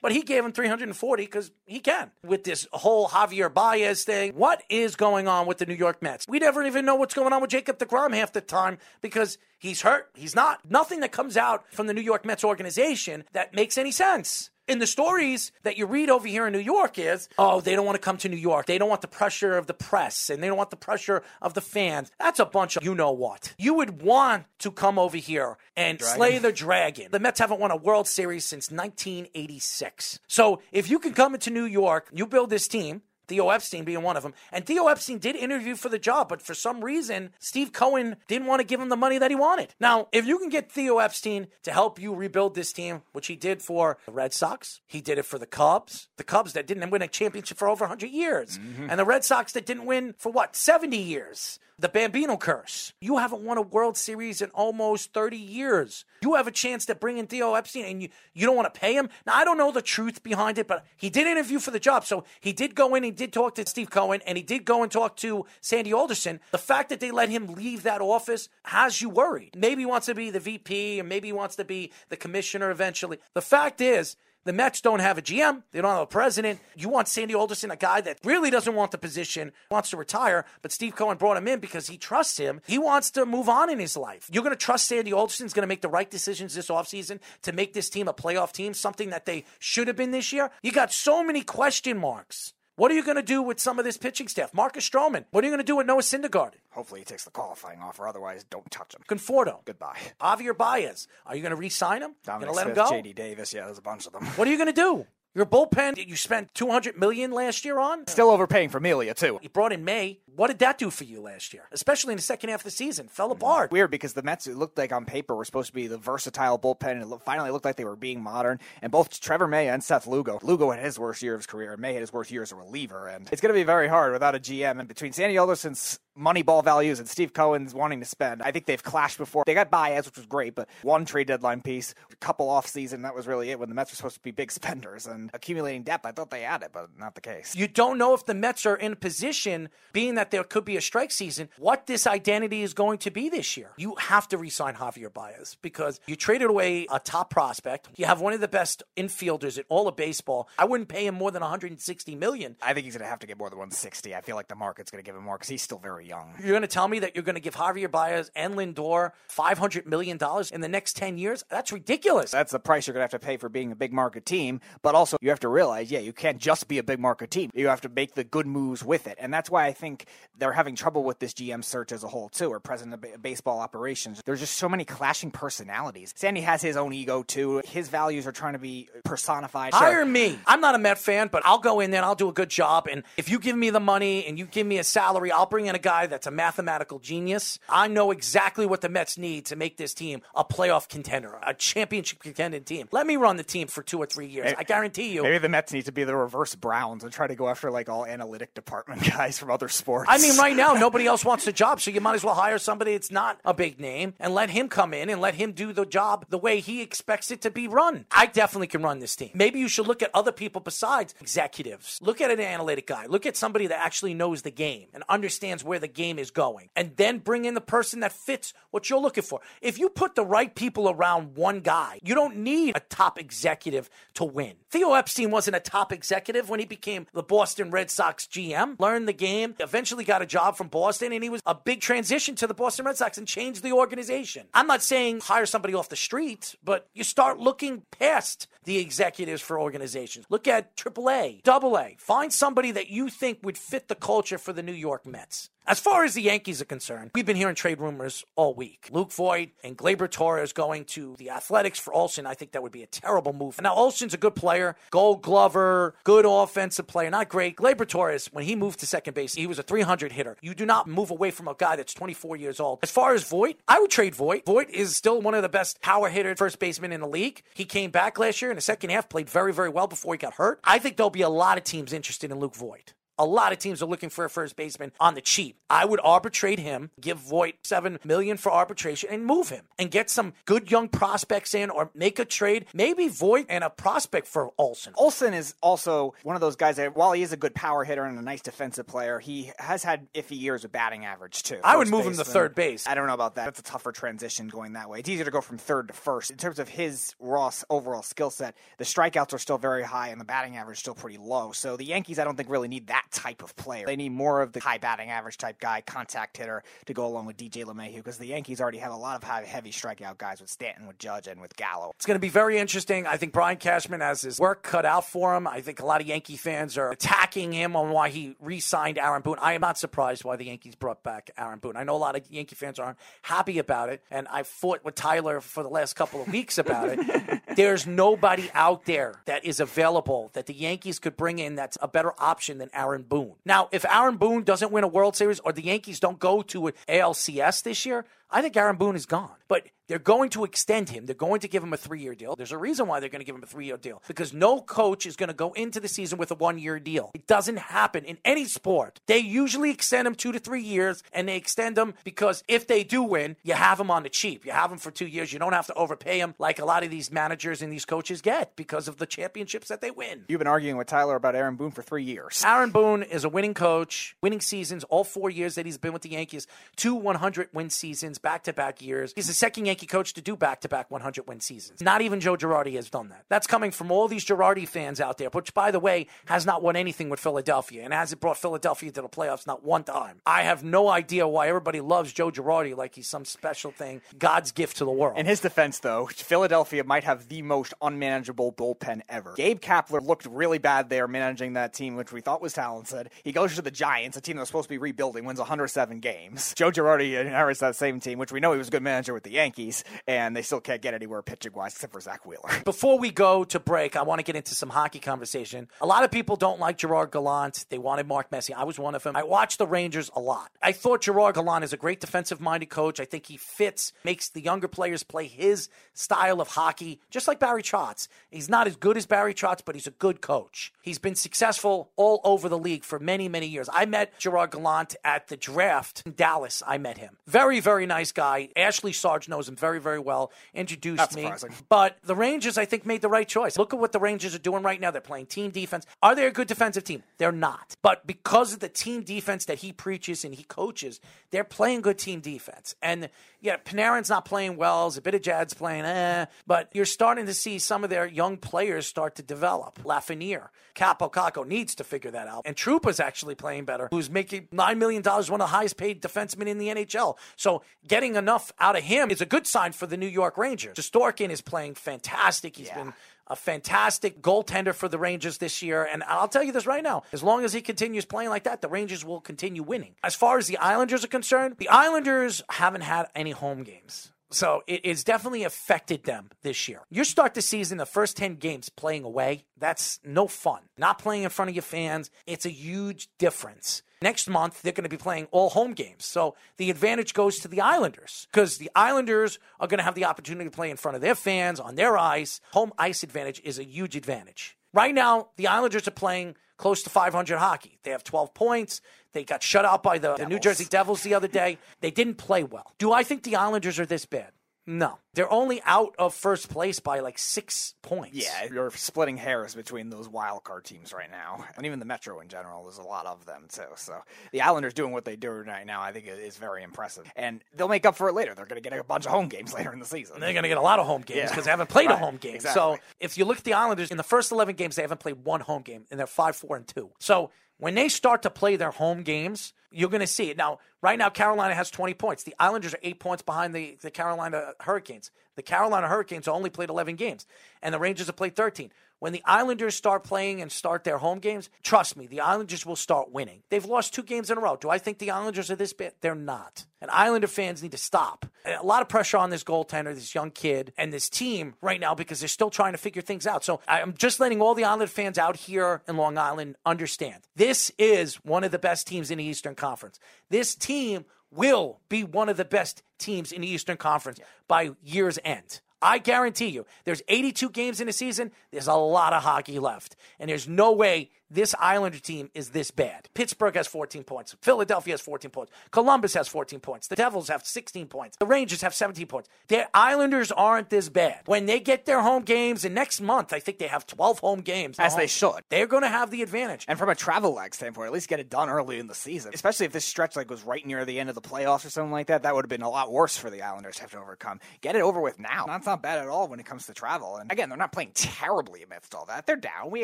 but he gave him 340 because he can. With this whole Javier Baez thing, what is going on with the New York Mets? We never even know what's going on with Jacob DeGrom half the time because he's hurt. He's not. Nothing that comes out from the New York Mets organization that makes any sense. In the stories that you read over here in New York is, oh, they don't want to come to New York. They don't want the pressure of the press and they don't want the pressure of the fans. That's a bunch of you know what. You would want to come over here and slay the dragon. The Mets haven't won a World Series since 1986. So if you can come into New York, you build this team, Theo Epstein being one of them. And Theo Epstein did interview for the job, but for some reason, Steve Cohen didn't want to give him the money that he wanted. Now, if you can get Theo Epstein to help you rebuild this team, which he did for the Red Sox, he did it for the Cubs, the Cubs that didn't win a championship for over 100 years, mm-hmm. and the Red Sox that didn't win for what, 70 years the Bambino curse. You haven't won a World Series in almost 30 years. You have a chance to bring in Theo Epstein and you, you don't want to pay him. Now, I don't know the truth behind it, but he did interview for the job. So he did go in, he did talk to Steve Cohen, and he did go and talk to Sandy Alderson. The fact that they let him leave that office has you worried. Maybe he wants to be the VP and maybe he wants to be the commissioner eventually. The fact is, the Mets don't have a GM. They don't have a president. You want Sandy Alderson, a guy that really doesn't want the position, wants to retire, but Steve Cohen brought him in because he trusts him. He wants to move on in his life. You're going to trust Sandy Alderson's going to make the right decisions this offseason to make this team a playoff team, something that they should have been this year? You got so many question marks. What are you going to do with some of this pitching staff? Marcus Stroman. What are you going to do with Noah Syndergaard? Hopefully, he takes the qualifying offer. Otherwise, don't touch him. Conforto. Goodbye. Javier Baez. Are you going to re-sign him? Going to let him go? J.D. Davis. Yeah, there's a bunch of them. What are you going to do? Your bullpen that you spent 200 million last year on? Still overpaying for Melia too. You brought in May. What did that do for you last year, especially in the second half of the season? Fell mm-hmm. apart. Weird because the Mets, it looked like on paper, were supposed to be the versatile bullpen, and it finally looked like they were being modern. And both Trevor May and Seth Lugo, Lugo had his worst year of his career, and May had his worst year as a reliever. And it's going to be very hard without a GM. And between Sandy Alderson's money ball values and Steve Cohen's wanting to spend. I think they've clashed before. They got Baez, which was great, but one trade deadline piece, a couple off season, that was really it when the Mets were supposed to be big spenders and accumulating depth. I thought they had it, but not the case. You don't know if the Mets are in a position, being that there could be a strike season, what this identity is going to be this year. You have to re-sign Javier Baez because you traded away a top prospect. You have one of the best infielders in all of baseball. I wouldn't pay him more than 160 million. I think he's going to have to get more than 160. I feel like the market's going to give him more because he's still very young. You're going to tell me that you're going to give Javier Baez and Lindor $500 million in the next 10 years? That's ridiculous. That's the price you're going to have to pay for being a big market team. But also, you have to realize, yeah, you can't just be a big market team. You have to make the good moves with it. And that's why I think they're having trouble with this GM search as a whole, too, or president of baseball operations. There's just so many clashing personalities. Sandy has his own ego, too. His values are trying to be personified. Hire Sure. me. I'm not a Met fan, but I'll go in there and I'll do a good job. And if you give me the money and you give me a salary, I'll bring in a guy that's a mathematical genius. I know exactly what the Mets need to make this team a playoff contender, a championship contending team. Let me run the team for two or three years. I guarantee you. Maybe the Mets need to be the reverse Browns and try to go after like all analytic department guys from other sports. I mean, right now, nobody else wants the job, so you might as well hire somebody that's not a big name and let him come in and let him do the job the way he expects it to be run. I definitely can run this team. Maybe you should look at other people besides executives. Look at an analytic guy. Look at somebody that actually knows the game and understands where the game is going. And then bring in the person that fits what you're looking for. If you put the right people around one guy, you don't need a top executive to win. Theo Epstein wasn't a top executive when he became the Boston Red Sox GM, learned the game, eventually got a job from Boston, and he was a big transition to the Boston Red Sox and changed the organization. I'm not saying hire somebody off the street, but you start looking past the executives for organizations. Look at AAA, AA. Find somebody that you think would fit the culture for the New York Mets. As far as the Yankees are concerned, we've been hearing trade rumors all week. Luke Voit and Gleyber Torres going to the Athletics for Olson. I think that would be a terrible move. Now, Olson's a good player, gold glover, good offensive player, not great. Gleyber Torres, when he moved to second base, he was a 300 hitter. You do not move away from a guy that's 24 years old. As far as Voit, I would trade Voit. Voit is still one of the best power hitter first basemen in the league. He came back last year in the second half, played very, very well before he got hurt. I think there'll be a lot of teams interested in Luke Voit. A lot of teams are looking for a first baseman on the cheap. I would arbitrate him, give Voit seven million for arbitration, and move him and get some good young prospects in, or make a trade. Maybe Voit and a prospect for Olson. Olson is also one of those guys that, while he is a good power hitter and a nice defensive player, he has had iffy years of batting average too. I would move him to third base. I don't know about that. It's a tougher transition going that way. It's easier to go from third to first. In terms of his raw overall skill set, the strikeouts are still very high and the batting average is still pretty low. So the Yankees, I don't think, really need that type of player. They need more of the high batting average type guy, contact hitter, to go along with DJ LeMahieu because the Yankees already have a lot of high, heavy strikeout guys with Stanton, with Judge, and with Gallo. It's going to be very interesting. I think Brian Cashman has his work cut out for him. I think a lot of Yankee fans are attacking him on why he re signed Aaron Boone. I am not surprised why the Yankees brought back Aaron Boone. I know a lot of Yankee fans aren't happy about it, and I fought with Tyler for the last couple of weeks about it. There's nobody out there that is available that the Yankees could bring in that's a better option than Aaron Boone. Now, if Aaron Boone doesn't win a World Series or the Yankees don't go to an ALCS this year, I think Aaron Boone is gone. But they're going to extend him. They're going to give him a three year deal. There's a reason why they're going to give him a three year deal because no coach is going to go into the season with a one year deal. It doesn't happen in any sport. They usually extend them two to three years and they extend them because if they do win, you have them on the cheap. You have them for two years. You don't have to overpay them like a lot of these managers and these coaches get because of the championships that they win. You've been arguing with Tyler about Aaron Boone for three years. Aaron Boone is a winning coach, winning seasons all four years that he's been with the Yankees, two 100 win seasons back to back years. He's the second Yankee coach to do back to back 100 win seasons. Not even Joe Girardi has done that. That's coming from all these Girardi fans out there, which, by the way, has not won anything with Philadelphia and hasn't brought Philadelphia to the playoffs not one time. I have no idea why everybody loves Joe Girardi like he's some special thing, God's gift to the world. In his defense, though, Philadelphia might have the most unmanageable bullpen ever. Gabe Kapler looked really bad there managing that team, which we thought was talented. He goes to the Giants, a team that was supposed to be rebuilding, wins 107 games. Joe Girardi inherits that same team. Team, which we know he was a good manager with the Yankees, and they still can't get anywhere pitching wise except for Zack Wheeler. Before we go to break, I want to get into some hockey conversation. A lot of people don't like Gerard Gallant. They wanted Mark Messier. I was one of them. I watched the Rangers a lot. I thought Gerard Gallant is a great defensive minded coach. I think he fits, makes the younger players play his style of hockey, just like Barry Trotz. He's not as good as Barry Trotz, but he's a good coach. He's been successful all over the league for many, many years. I met Gerard Gallant at the draft in Dallas. I met him. Very, very nice guy. Ashley Sarge knows him very, very well. Introduced Not me. surprising. But the Rangers, I think, made the right choice. Look at what the Rangers are doing right now. They're playing team defense. Are they a good defensive team? They're not. But because of the team defense that he preaches and he coaches, they're playing good team defense. And yeah, Panarin's not playing well. Zibanejad's playing eh. But you're starting to see some of their young players start to develop. Lafreniere, Kaapo Kakko needs to figure that out. And Trouba's actually playing better, who's making $9 million, one of the highest paid defensemen in the NHL. So getting enough out of him is a good sign for the New York Rangers. Shesterkin is playing fantastic. He's been a fantastic goaltender for the Rangers this year. And I'll tell you this right now as long as he continues playing like that, the Rangers will continue winning. As far as the Islanders are concerned, the Islanders haven't had any home games. So it, it's definitely affected them this year. You start the season, the first 10 games playing away. That's no fun. Not playing in front of your fans, it's a huge difference. Next month, they're going to be playing all home games. So the advantage goes to the Islanders because the Islanders are going to have the opportunity to play in front of their fans on their ice. Home ice advantage is a huge advantage. Right now, the Islanders are playing close to 500 hockey. They have 12 points. They got shut out by the, the New Jersey Devils the other day. They didn't play well. Do I think the Islanders are this bad? No. They're only out of first place by like six points. Yeah, you're splitting hairs between those wild card teams right now, and even the Metro in general. There's a lot of them too. So the Islanders doing what they do right now, I think, is very impressive, and they'll make up for it later. They're going to get a bunch of home games later in the season. They're going to get a lot of home games Yeah. because they haven't played a home game. exactly. So if you look at the Islanders, in the first 11 games, they haven't played one home game, and they're 5 4 and 2. So when they start to play their home games, you're going to see it. Now, right now, Carolina has 20 points. The Islanders are eight points behind the, the Carolina Hurricanes. The Carolina Hurricanes only played 11 games, and the Rangers have played 13. When the Islanders start playing and start their home games, trust me, the Islanders will start winning. They've lost two games in a row. Do I think the Islanders are this bad? They're not. And Islander fans need to stop. A lot of pressure on this goaltender, this young kid, and this team right now because they're still trying to figure things out. So I'm just letting all the Islander fans out here in Long Island understand this is one of the best teams in the Eastern Conference. This team will be one of the best teams in the Eastern Conference by year's end. I guarantee you, there's 82 games in a season. There's a lot of hockey left. And there's no way this Islander team is this bad. Pittsburgh has 14 points. Philadelphia has 14 points. Columbus has 14 points. The Devils have 16 points. The Rangers have 17 points. The Islanders aren't this bad. When they get their home games, and next month, I think they have 12 home games. As they oh, should. They're going to have the advantage. And from a travel lag standpoint, at least get it done early in the season. Especially if this stretch like was right near the end of the playoffs or something like that, that would have been a lot worse for the Islanders to have to overcome. Get it over with now. That's not bad at all when it comes to travel. And again, they're not playing terribly amidst all that. They're down. We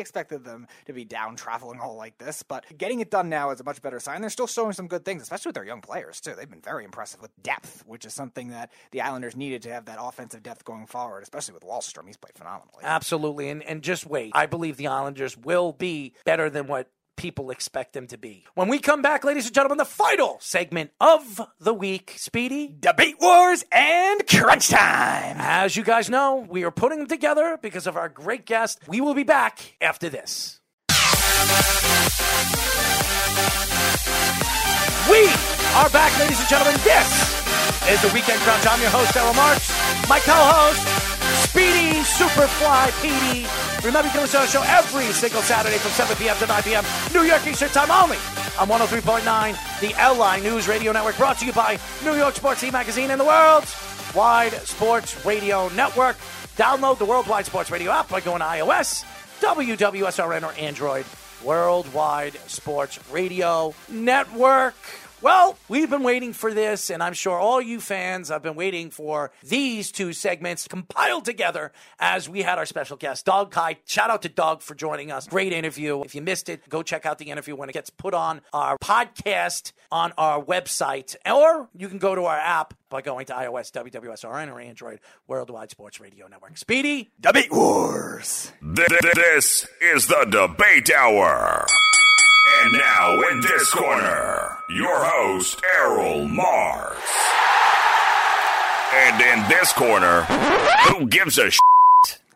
expected them to be down traveling all like this, but getting it done now is a much better sign. They're still showing some good things, especially with their young players too. They've been very impressive with depth, which is something that the Islanders needed to have that offensive depth going forward, especially with Wahlstrom. He's played phenomenally. Absolutely. And, and just wait. I believe the Islanders will be better than what people expect them to be. When we come back, ladies and gentlemen, the final segment of the week, Speedy. Debate wars and crunch time. As you guys know, we are putting them together because of our great guest. We will be back after this. We are back, ladies and gentlemen. This is the Weekend Crunch. I'm your host, Errol Marks. My co-host, Speedy Superfly Petey. Remember, you can listen to our show every single Saturday from 7 p.m. to 9 p.m. New York Eastern Time only on 103.9, the LI News Radio Network, brought to you by New York Sports E Magazine and the World's Wide Sports Radio Network. Download the Worldwide Sports Radio app by going to iOS, WWSRN, or Android. Worldwide Sports Radio Network. Well, we've been waiting for this, and I'm sure all you fans have been waiting for these two segments compiled together as we had our special guest, Doug Kyed. Shout out to Doug for joining us. Great interview. If you missed it, go check out the interview when it gets put on our podcast on our website, or you can go to our app by going to iOS, WWSRN, or Android Worldwide Sports Radio Network. Speedy, Debate wars. Th- th- This is the debate hour. And now in this corner, your host, Errol Marks. And in this corner, who gives a sht?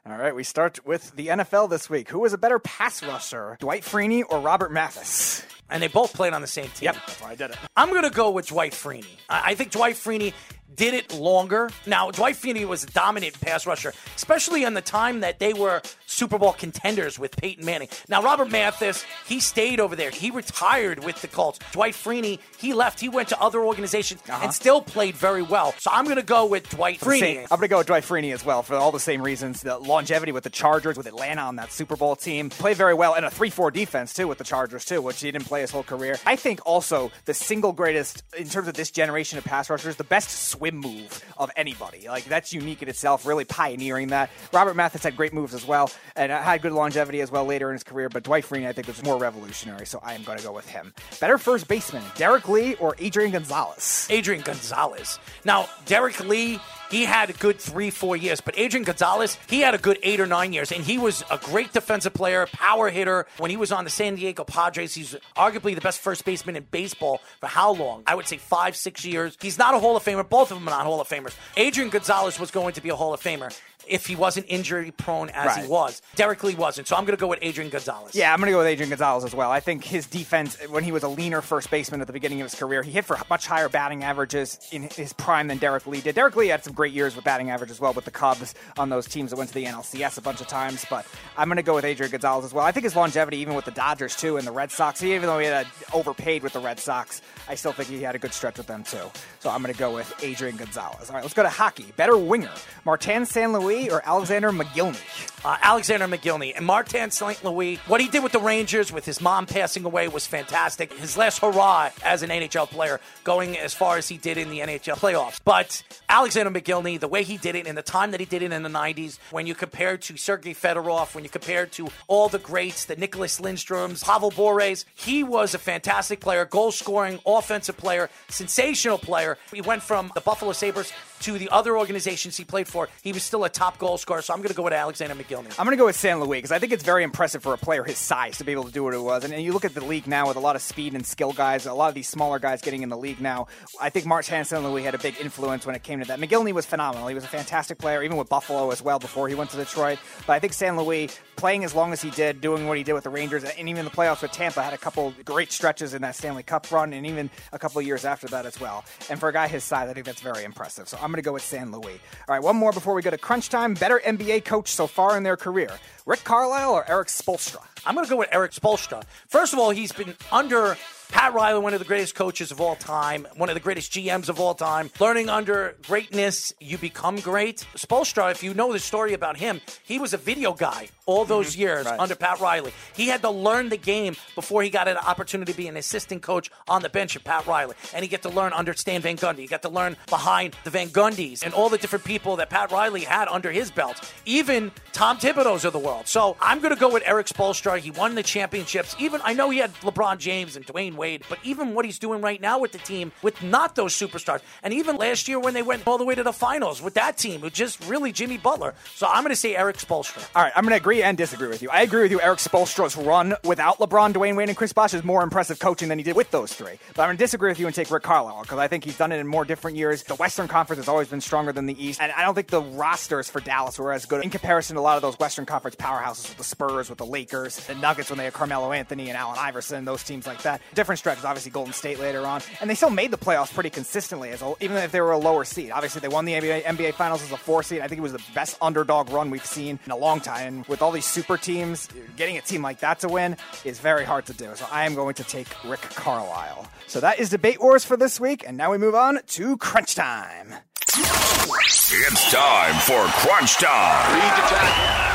All right, we start with the NFL this week. Who was a better pass rusher, Dwight Freeney or Robert Mathis? And they both played on the same team. Yep, that's why I did it. I'm going to go with Dwight Freeney. I I think Dwight Freeney did it longer. Now, Dwight Freeney was a dominant pass rusher, especially in the time that they were Super Bowl contenders with Peyton Manning. Now, Robert Mathis, he stayed over there. He retired with the Colts. Dwight Freeney, he left. He went to other organizations and uh-huh. still played very well. So I'm going to go with Dwight Same. Freeney. I'm going to go with Dwight Freeney as well for all the same reasons. The longevity with the Chargers, with Atlanta on that Super Bowl team. Played very well in a 3 4 defense, too, with the Chargers, too, which he didn't play his whole career. I think also the single greatest, in terms of this generation of pass rushers, the best swim move of anybody. Like, that's unique in itself, really pioneering that. Robert Mathis had great moves as well, and uh, had good longevity as well later in his career, but Dwight Freeney, I think, was more revolutionary, so I am going to go with him. Better first baseman, Derrek Lee or Adrian Gonzalez? Adrian Gonzalez. Now, Derrek Lee, he had a good three, four years, but Adrian Gonzalez, he had a good eight or nine years, and he was a great defensive player, power hitter. When he was on the San Diego Padres, he's arguably the best first baseman in baseball for how long? I would say five, six years. He's not a Hall of Famer. Both of them are not Hall of Famers. Adrian Gonzalez was going to be a Hall of Famer if he wasn't injury prone as he was. Derrek Lee wasn't, so I'm going to go with Adrian Gonzalez. Yeah, I'm going to go with Adrian Gonzalez as well. I think his defense, when he was a leaner first baseman at the beginning of his career, he hit for much higher batting averages in his prime than Derrek Lee did. Derrek Lee had some great years with batting average as well with the Cubs on those teams that went to the NLCS a bunch of times. But I'm going to go with Adrian Gonzalez as well. I think his longevity, even with the Dodgers too, and the Red Sox, even though he had overpaid with the Red Sox, I still think he had a good stretch with them too. So I'm going to go with Adrian Gonzalez. All right, let's go to hockey. Better winger, Martin San Louis or Alexander Mogilny? Uh, Alexander Mogilny and Martin St. Louis. What he did with the Rangers, with his mom passing away, was fantastic. His last hurrah as an NHL player, going as far as he did in the NHL playoffs. But Alexander Mogilny, the way he did it in the time that he did it in the 90s, when you compare to Sergei Fedorov, when you compare to all the greats, the Nicholas Lindstroms, Pavel Bures, he was a fantastic player, goal scoring, offensive player, sensational player. He went from the Buffalo Sabres to the other organizations he played for. He was still a top goal scorer, so I'm going to go with Alexander Mogilny. I'm going to go with St. Louis because I think it's very impressive for a player his size to be able to do what it was. And, and you look at the league now with a lot of speed and skill guys, a lot of these smaller guys getting in the league now. I think Martin St. Louis had a big influence when it came to that. Mogilny was phenomenal. He was a fantastic player, even with Buffalo as well before he went to Detroit. But I think St. Louis, playing as long as he did, doing what he did with the Rangers, and even the playoffs with Tampa, had a couple great stretches in that Stanley Cup run, and even a couple years after that as well. And for a guy his size, I think that's very impressive. So I'm going to go with St. Louis. All right, one more before we go to crunch time. Better NBA coach so far in their career, Rick Carlisle or Erik Spoelstra? I'm going to go with Erik Spoelstra. First of all, he's been under Pat Riley, one of the greatest coaches of all time, one of the greatest GMs of all time. Learning under greatness, you become great. Spoelstra, if you know the story about him, he was a video guy all those mm-hmm. years Right. under Pat Riley. He had to learn the game before he got an opportunity to be an assistant coach on the bench at Pat Riley. And he get to learn under Stan Van Gundy. He got to learn behind the Van Gundys and all the different people that Pat Riley had under his belt. Even Tom Thibodeau's of the world. So I'm going to go with Erik Spoelstra. He won the championships. Even I know he had LeBron James and Dwyane Wade, but even what he's doing right now with the team with not those superstars, and even last year when they went all the way to the finals with that team, with just really Jimmy Butler. So I'm going to say Erik Spoelstra. All right, I'm going to agree and disagree with you. I agree with you. Erik Spoelstra's run without LeBron, Dwyane Wade, and Chris Bosh is more impressive coaching than he did with those three. But I'm going to disagree with you and take Rick Carlisle because I think he's done it in more different years. The Western Conference has always been stronger than the East, and I don't think the rosters for Dallas were as good in comparison to a lot of those Western Conference powerhouses with the Spurs, with the Lakers, the Nuggets when they had Carmelo Anthony and Allen Iverson, those teams like that. Different stretches, obviously Golden State later on, and they still made the playoffs pretty consistently, as a, even if they were a lower seed. Obviously, they won the NBA, NBA Finals as a four seed. I think it was the best underdog run we've seen in a long time. And with all these super teams, getting a team like that to win is very hard to do. So I am going to take Rick Carlisle. So that is debate wars for this week, and now we move on to crunch time. It's time for Crunch Time. Read the tackle.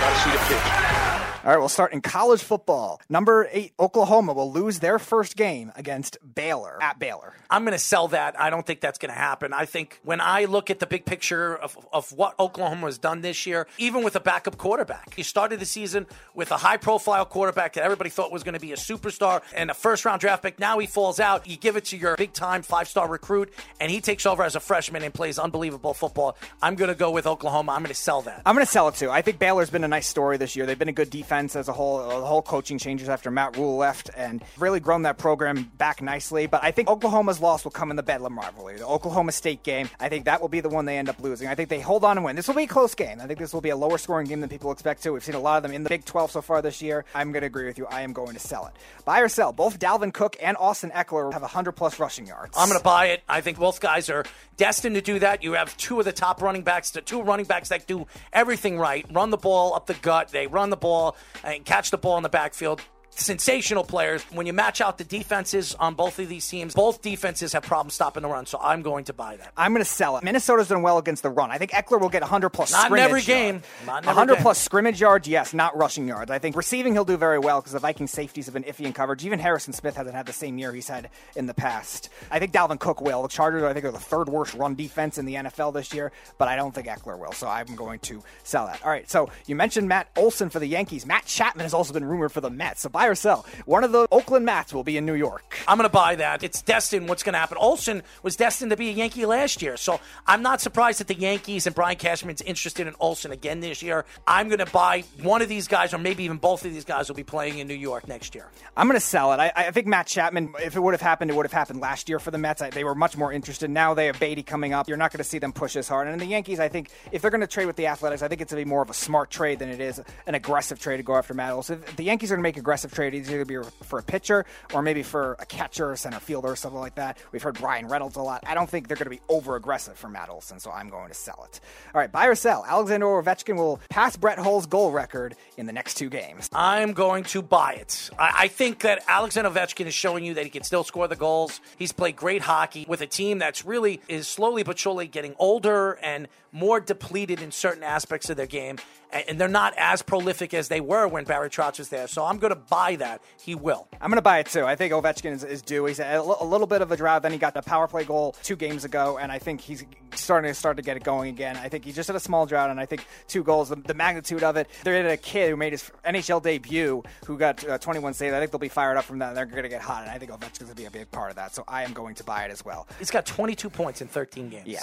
Got to see the pitch. All right, we'll start in college football. Number eight, Oklahoma will lose their first game against Baylor at Baylor. I'm going to sell that. I don't think that's going to happen. I think when I look at the big picture of, of what Oklahoma has done this year, even with a backup quarterback, he started the season with a high profile quarterback that everybody thought was going to be a superstar and a first round draft pick. Now he falls out. You give it to your big time five star recruit, and he takes over as a freshman and plays unbelievable football. I'm going to go with Oklahoma. I'm going to sell that. I'm going to sell it too. I think Baylor's been a nice story this year. They've been a good defense defense as a whole. Uh, the whole coaching changes after Matt Rhule left and really grown that program back nicely. But I think Oklahoma's loss will come in the Bedlam rivalry, the Oklahoma State game. I think that will be the one they end up losing. I think they hold on and win. This will be a close game. I think this will be a lower scoring game than people expect to. We've seen a lot of them in the Big 12 so far this year. I'm going to agree with you. I am going to sell it. Buy or sell. Both Dalvin Cook and Austin Ekeler have 100 plus rushing yards. I'm going to buy it. I think both guys are destined to do that. You have two of the top running backs, the two running backs that do everything right run the ball up the gut, they run the ball and catch the ball in the backfield sensational players. When you match out the defenses on both of these teams, both defenses have problems stopping the run. So I'm going to buy that. I'm going to sell it. Minnesota's done well against the run. I think Ekeler will get 100 plus. Not in every scrimmage game. yards. Not in every 100 game. plus scrimmage yards, yes, not rushing yards. I think receiving he'll do very well because the Viking safeties have been iffy in coverage. Even Harrison Smith hasn't had the same year he's had in the past. I think Dalvin Cook will. The Chargers, I think, are the third worst run defense in the NFL this year, but I don't think Ekeler will. So I'm going to sell that. All right. So you mentioned Matt Olson for the Yankees. Matt Chapman has also been rumored for the Mets. So buy or sell. One of the Oakland Mats will be in New York. I'm going to buy that. It's destined what's going to happen. Olson was destined to be a Yankee last year. So I'm not surprised that the Yankees and Brian Cashman's interested in Olson again this year. I'm going to buy one of these guys, or maybe even both of these guys, will be playing in New York next year. I'm going to sell it. I, I think Matt Chapman, if it would have happened, it would have happened last year for the Mets. I, they were much more interested. Now they have Baty coming up. You're not going to see them push as hard. And the Yankees, I think if they're going to trade with the Athletics, I think it's going to be more of a smart trade than it is an aggressive trade to go after Matt Olson. If the Yankees are going to make aggressive trade, it's either be for a pitcher or maybe for a catcher, or center fielder, or something like that. We've heard Bryan Reynolds a lot. I don't think they're going to be over aggressive for Matt Olson, so I'm going to sell it. All right, buy or sell. Alexander Ovechkin will pass Brett Hull's goal record in the next two games. I'm going to buy it. I, I think that Alexander Ovechkin is showing you that he can still score the goals. He's played great hockey with a team that's really is slowly but surely getting older and more depleted in certain aspects of their game, and, and they're not as prolific as they were when Barry Trotz was there. So I'm going to buy that. He will. I'm going to buy it too. I think Ovechkin is, is due. He's a, a little bit of a drought. Then he got the power play goal two games ago, and I think he's starting to start to get it going again. I think he just had a small drought, and I think two goals, the, the magnitude of it. There had a kid who made his NHL debut who got uh, 21 saves. I think they'll be fired up from that. and They're going to get hot, and I think Ovechkin's going to be a big part of that. So I am going to buy it as well. He's got 22 points in 13 games. Yeah.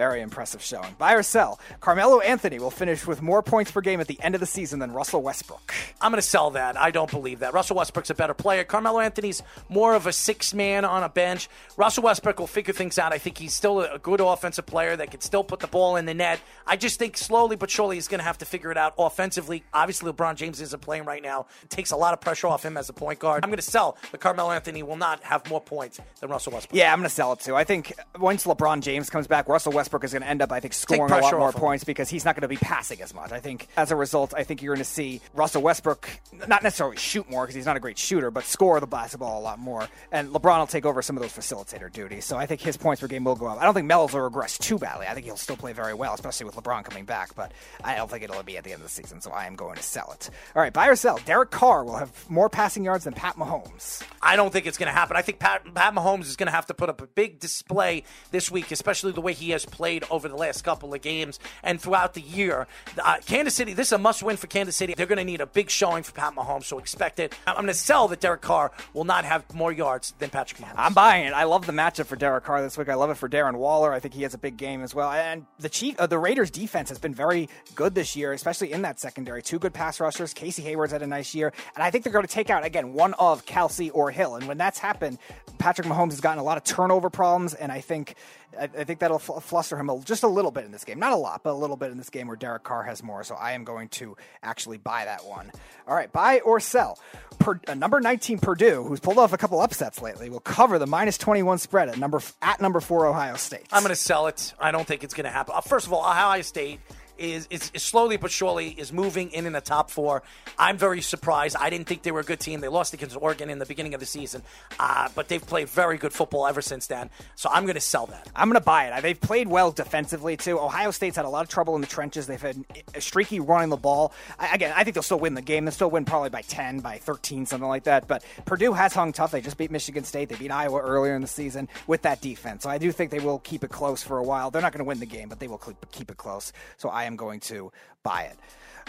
Very impressive showing. Buy or sell. Carmelo Anthony will finish with more points per game at the end of the season than Russell Westbrook. I'm going to sell that. I don't believe that. Russell Westbrook's a better player. Carmelo Anthony's more of a six man on a bench. Russell Westbrook will figure things out. I think he's still a good offensive player that can still put the ball in the net. I just think slowly but surely he's going to have to figure it out offensively. Obviously, LeBron James isn't playing right now. It takes a lot of pressure off him as a point guard. I'm going to sell that Carmelo Anthony will not have more points than Russell Westbrook. Yeah, I'm going to sell it too. I think once LeBron James comes back, Russell Westbrook is going to end up, I think, scoring a lot more off him. points because he's not going to be passing as much. I think as a result, I think you're going to see Russell Westbrook not necessarily shoot more because he's not a great shooter, but score the basketball a lot more. And LeBron will take over some of those facilitator duties. So I think his points per game will go up. I don't think Melo's will regress too badly. I think he'll still play very well, especially with LeBron coming back. But I don't think it'll be at the end of the season. So I am going to sell it. All right, buy or sell. Derek Carr will have more passing yards than Pat Mahomes. I don't think it's going to happen. I think Pat, Pat Mahomes is going to have to put up a big display this week, especially the way he has played over the last couple of games and throughout the year. Uh, Kansas City, this is a must win for Kansas City. They're going to need a big showing for Pat Mahomes, so expect it. I'm going to sell that Derek Carr will not have more yards than Patrick Mahomes. I'm buying it. I love the matchup for Derek Carr this week. I love it for Darren Waller. I think he has a big game as well. And the Chief, uh, the Raiders defense has been very good this year, especially in that secondary. Two good pass rushers. Casey Hayward's had a nice year, and I think they're going to take out again one of Kelce or Hill. And when that's happened, Patrick Mahomes has gotten a lot of turnover problems, and I think I, I think that'll fl- fluster him a, just a little bit in this game. Not a lot, but a little bit in this game where Derek Carr has more. So I am going to actually buy that one. All right, buy or sell. Per, uh, number 19 Purdue, who's pulled off a couple upsets lately, will cover the minus 21 spread at number at number four Ohio State. I'm going to sell it. I don't think it's going to happen. Uh, First of all, Ohio State is, is, is slowly but surely is moving in in the top four. I'm very surprised. I didn't think they were a good team. They lost against Oregon in the beginning of the season, uh, but they've played very good football ever since then. So I'm going to sell that. I'm going to buy it. They've played well defensively too. Ohio State's had a lot of trouble in the trenches. They've had a streaky running the ball. I, again, I think they'll still win the game. They'll still win probably by 10, by 13, something like that. But Purdue has hung tough. They just beat Michigan State. They beat Iowa earlier in the season with that defense. So I do think they will keep it close for a while. They're not going to win the game, but they will keep keep it close. So I am going to buy it.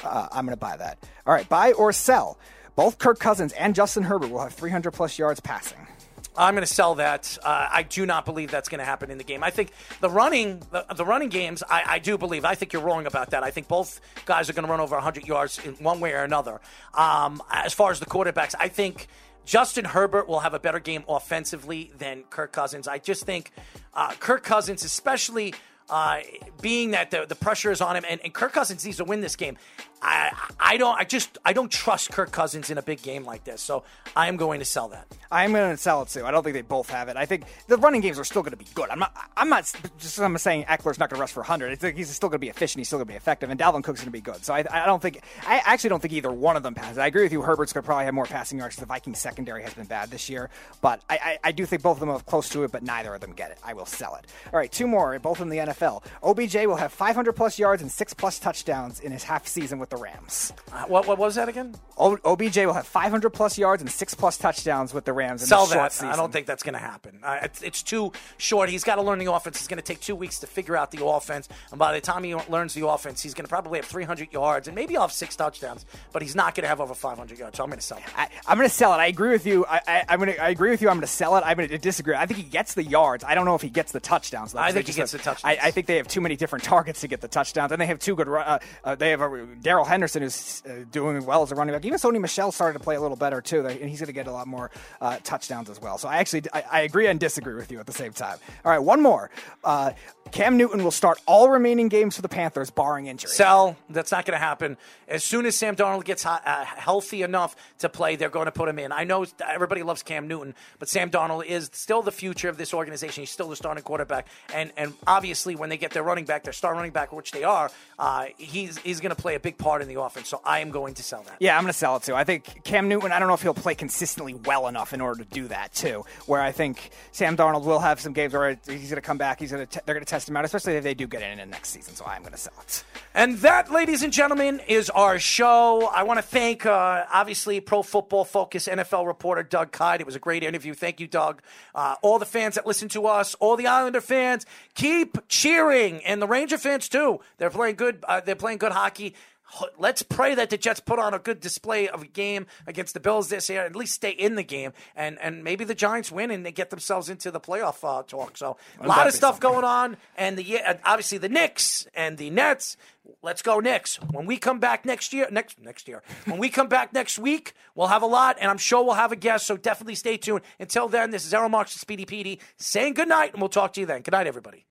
Uh, I'm going to buy that. All right, buy or sell. Both Kirk Cousins and Justin Herbert will have 300 plus yards passing. I'm going to sell that. Uh, I do not believe that's going to happen in the game. I think the running, the, the running games, I, I, do believe. I think you're wrong about that. I think both guys are going to run over 100 yards in one way or another. Um, as far as the quarterbacks, I think Justin Herbert will have a better game offensively than Kirk Cousins. I just think uh, Kirk Cousins, especially uh, being that the, the pressure is on him, and, and Kirk Cousins needs to win this game. I I don't I just I don't trust Kirk Cousins in a big game like this, so I am going to sell that. I'm going to sell it too. I don't think they both have it. I think the running games are still going to be good. I'm not I'm not just I'm saying Ekeler's not going to rush for 100. I think he's still going to be efficient. He's still going to be effective, and Dalvin Cook's going to be good. So I, I don't think I actually don't think either one of them passes. I agree with you. Herbert's going to probably have more passing yards. The Vikings secondary has been bad this year, but I, I, I do think both of them are close to it, but neither of them get it. I will sell it. All right, two more, both in the NFL. OBJ will have 500 plus yards and six plus touchdowns in his half season with the Rams. Uh, what, what was that again? O- OBJ will have 500 plus yards and six plus touchdowns with the Rams in Sell the short that. season. I don't think that's going to happen. Uh, it's, it's too short. He's got to learn the offense. It's going to take two weeks to figure out the offense. And by the time he learns the offense, he's going to probably have 300 yards and maybe have six touchdowns. But he's not going to have over 500 yards. So I'm going to sell it. I, am going to sell it. I agree with you. I, I, am going to. I agree with you. I'm going to sell it. I'm going to disagree. I think he gets the yards. I don't know if he gets the touchdowns. Though, I think he gets have- the touchdowns. I, I think they have too many different targets to get the touchdowns, and they have two good. Uh, uh, they have uh, Darrell Henderson is uh, doing well as a running back. Even Sony Michel started to play a little better too, and he's going to get a lot more uh, touchdowns as well. So I actually I, I agree and disagree with you at the same time. All right, one more. Uh, Cam Newton will start all remaining games for the Panthers, barring injury. Sell. That's not going to happen. As soon as Sam Darnold gets hot, uh, healthy enough to play, they're going to put him in. I know everybody loves Cam Newton, but Sam Darnold is still the future of this organization. He's still the starting quarterback, and and obviously when they get their running back, their star running back, which they are, uh, he's he's going to play a big part in the offense. So I am going to sell that. Yeah, I'm going to sell it too. I think Cam Newton, I don't know if he'll play consistently well enough in order to do that too. Where I think Sam Darnold will have some games where he's going to come back. He's going to they're going to test him out, especially if they do get in in next season. So I'm going to sell it. And that, ladies and gentlemen, is our show. I want to thank, uh, obviously, Pro Football Focus NFL reporter Doug Kyed. It was a great interview. Thank you, Doug. Uh, all the fans that listen to us, all the Islander fans, keep cheering, and the Ranger fans too. They're playing good. Uh, they're playing good hockey. Let's pray that the Jets put on a good display of a game against the Bills this year, at least stay in the game, and and maybe the Giants win and they get themselves into the playoff uh, talk. So a lot of stuff something? going on, and the yeah, obviously the Knicks and the Nets. Let's go Knicks. When we come back next year, next next year, when we come back next week, we'll have a lot, and I'm sure we'll have a guest. So definitely stay tuned. Until then, this is Errol Marks and Speedy Petey saying good night, and we'll talk to you then. Good night, everybody.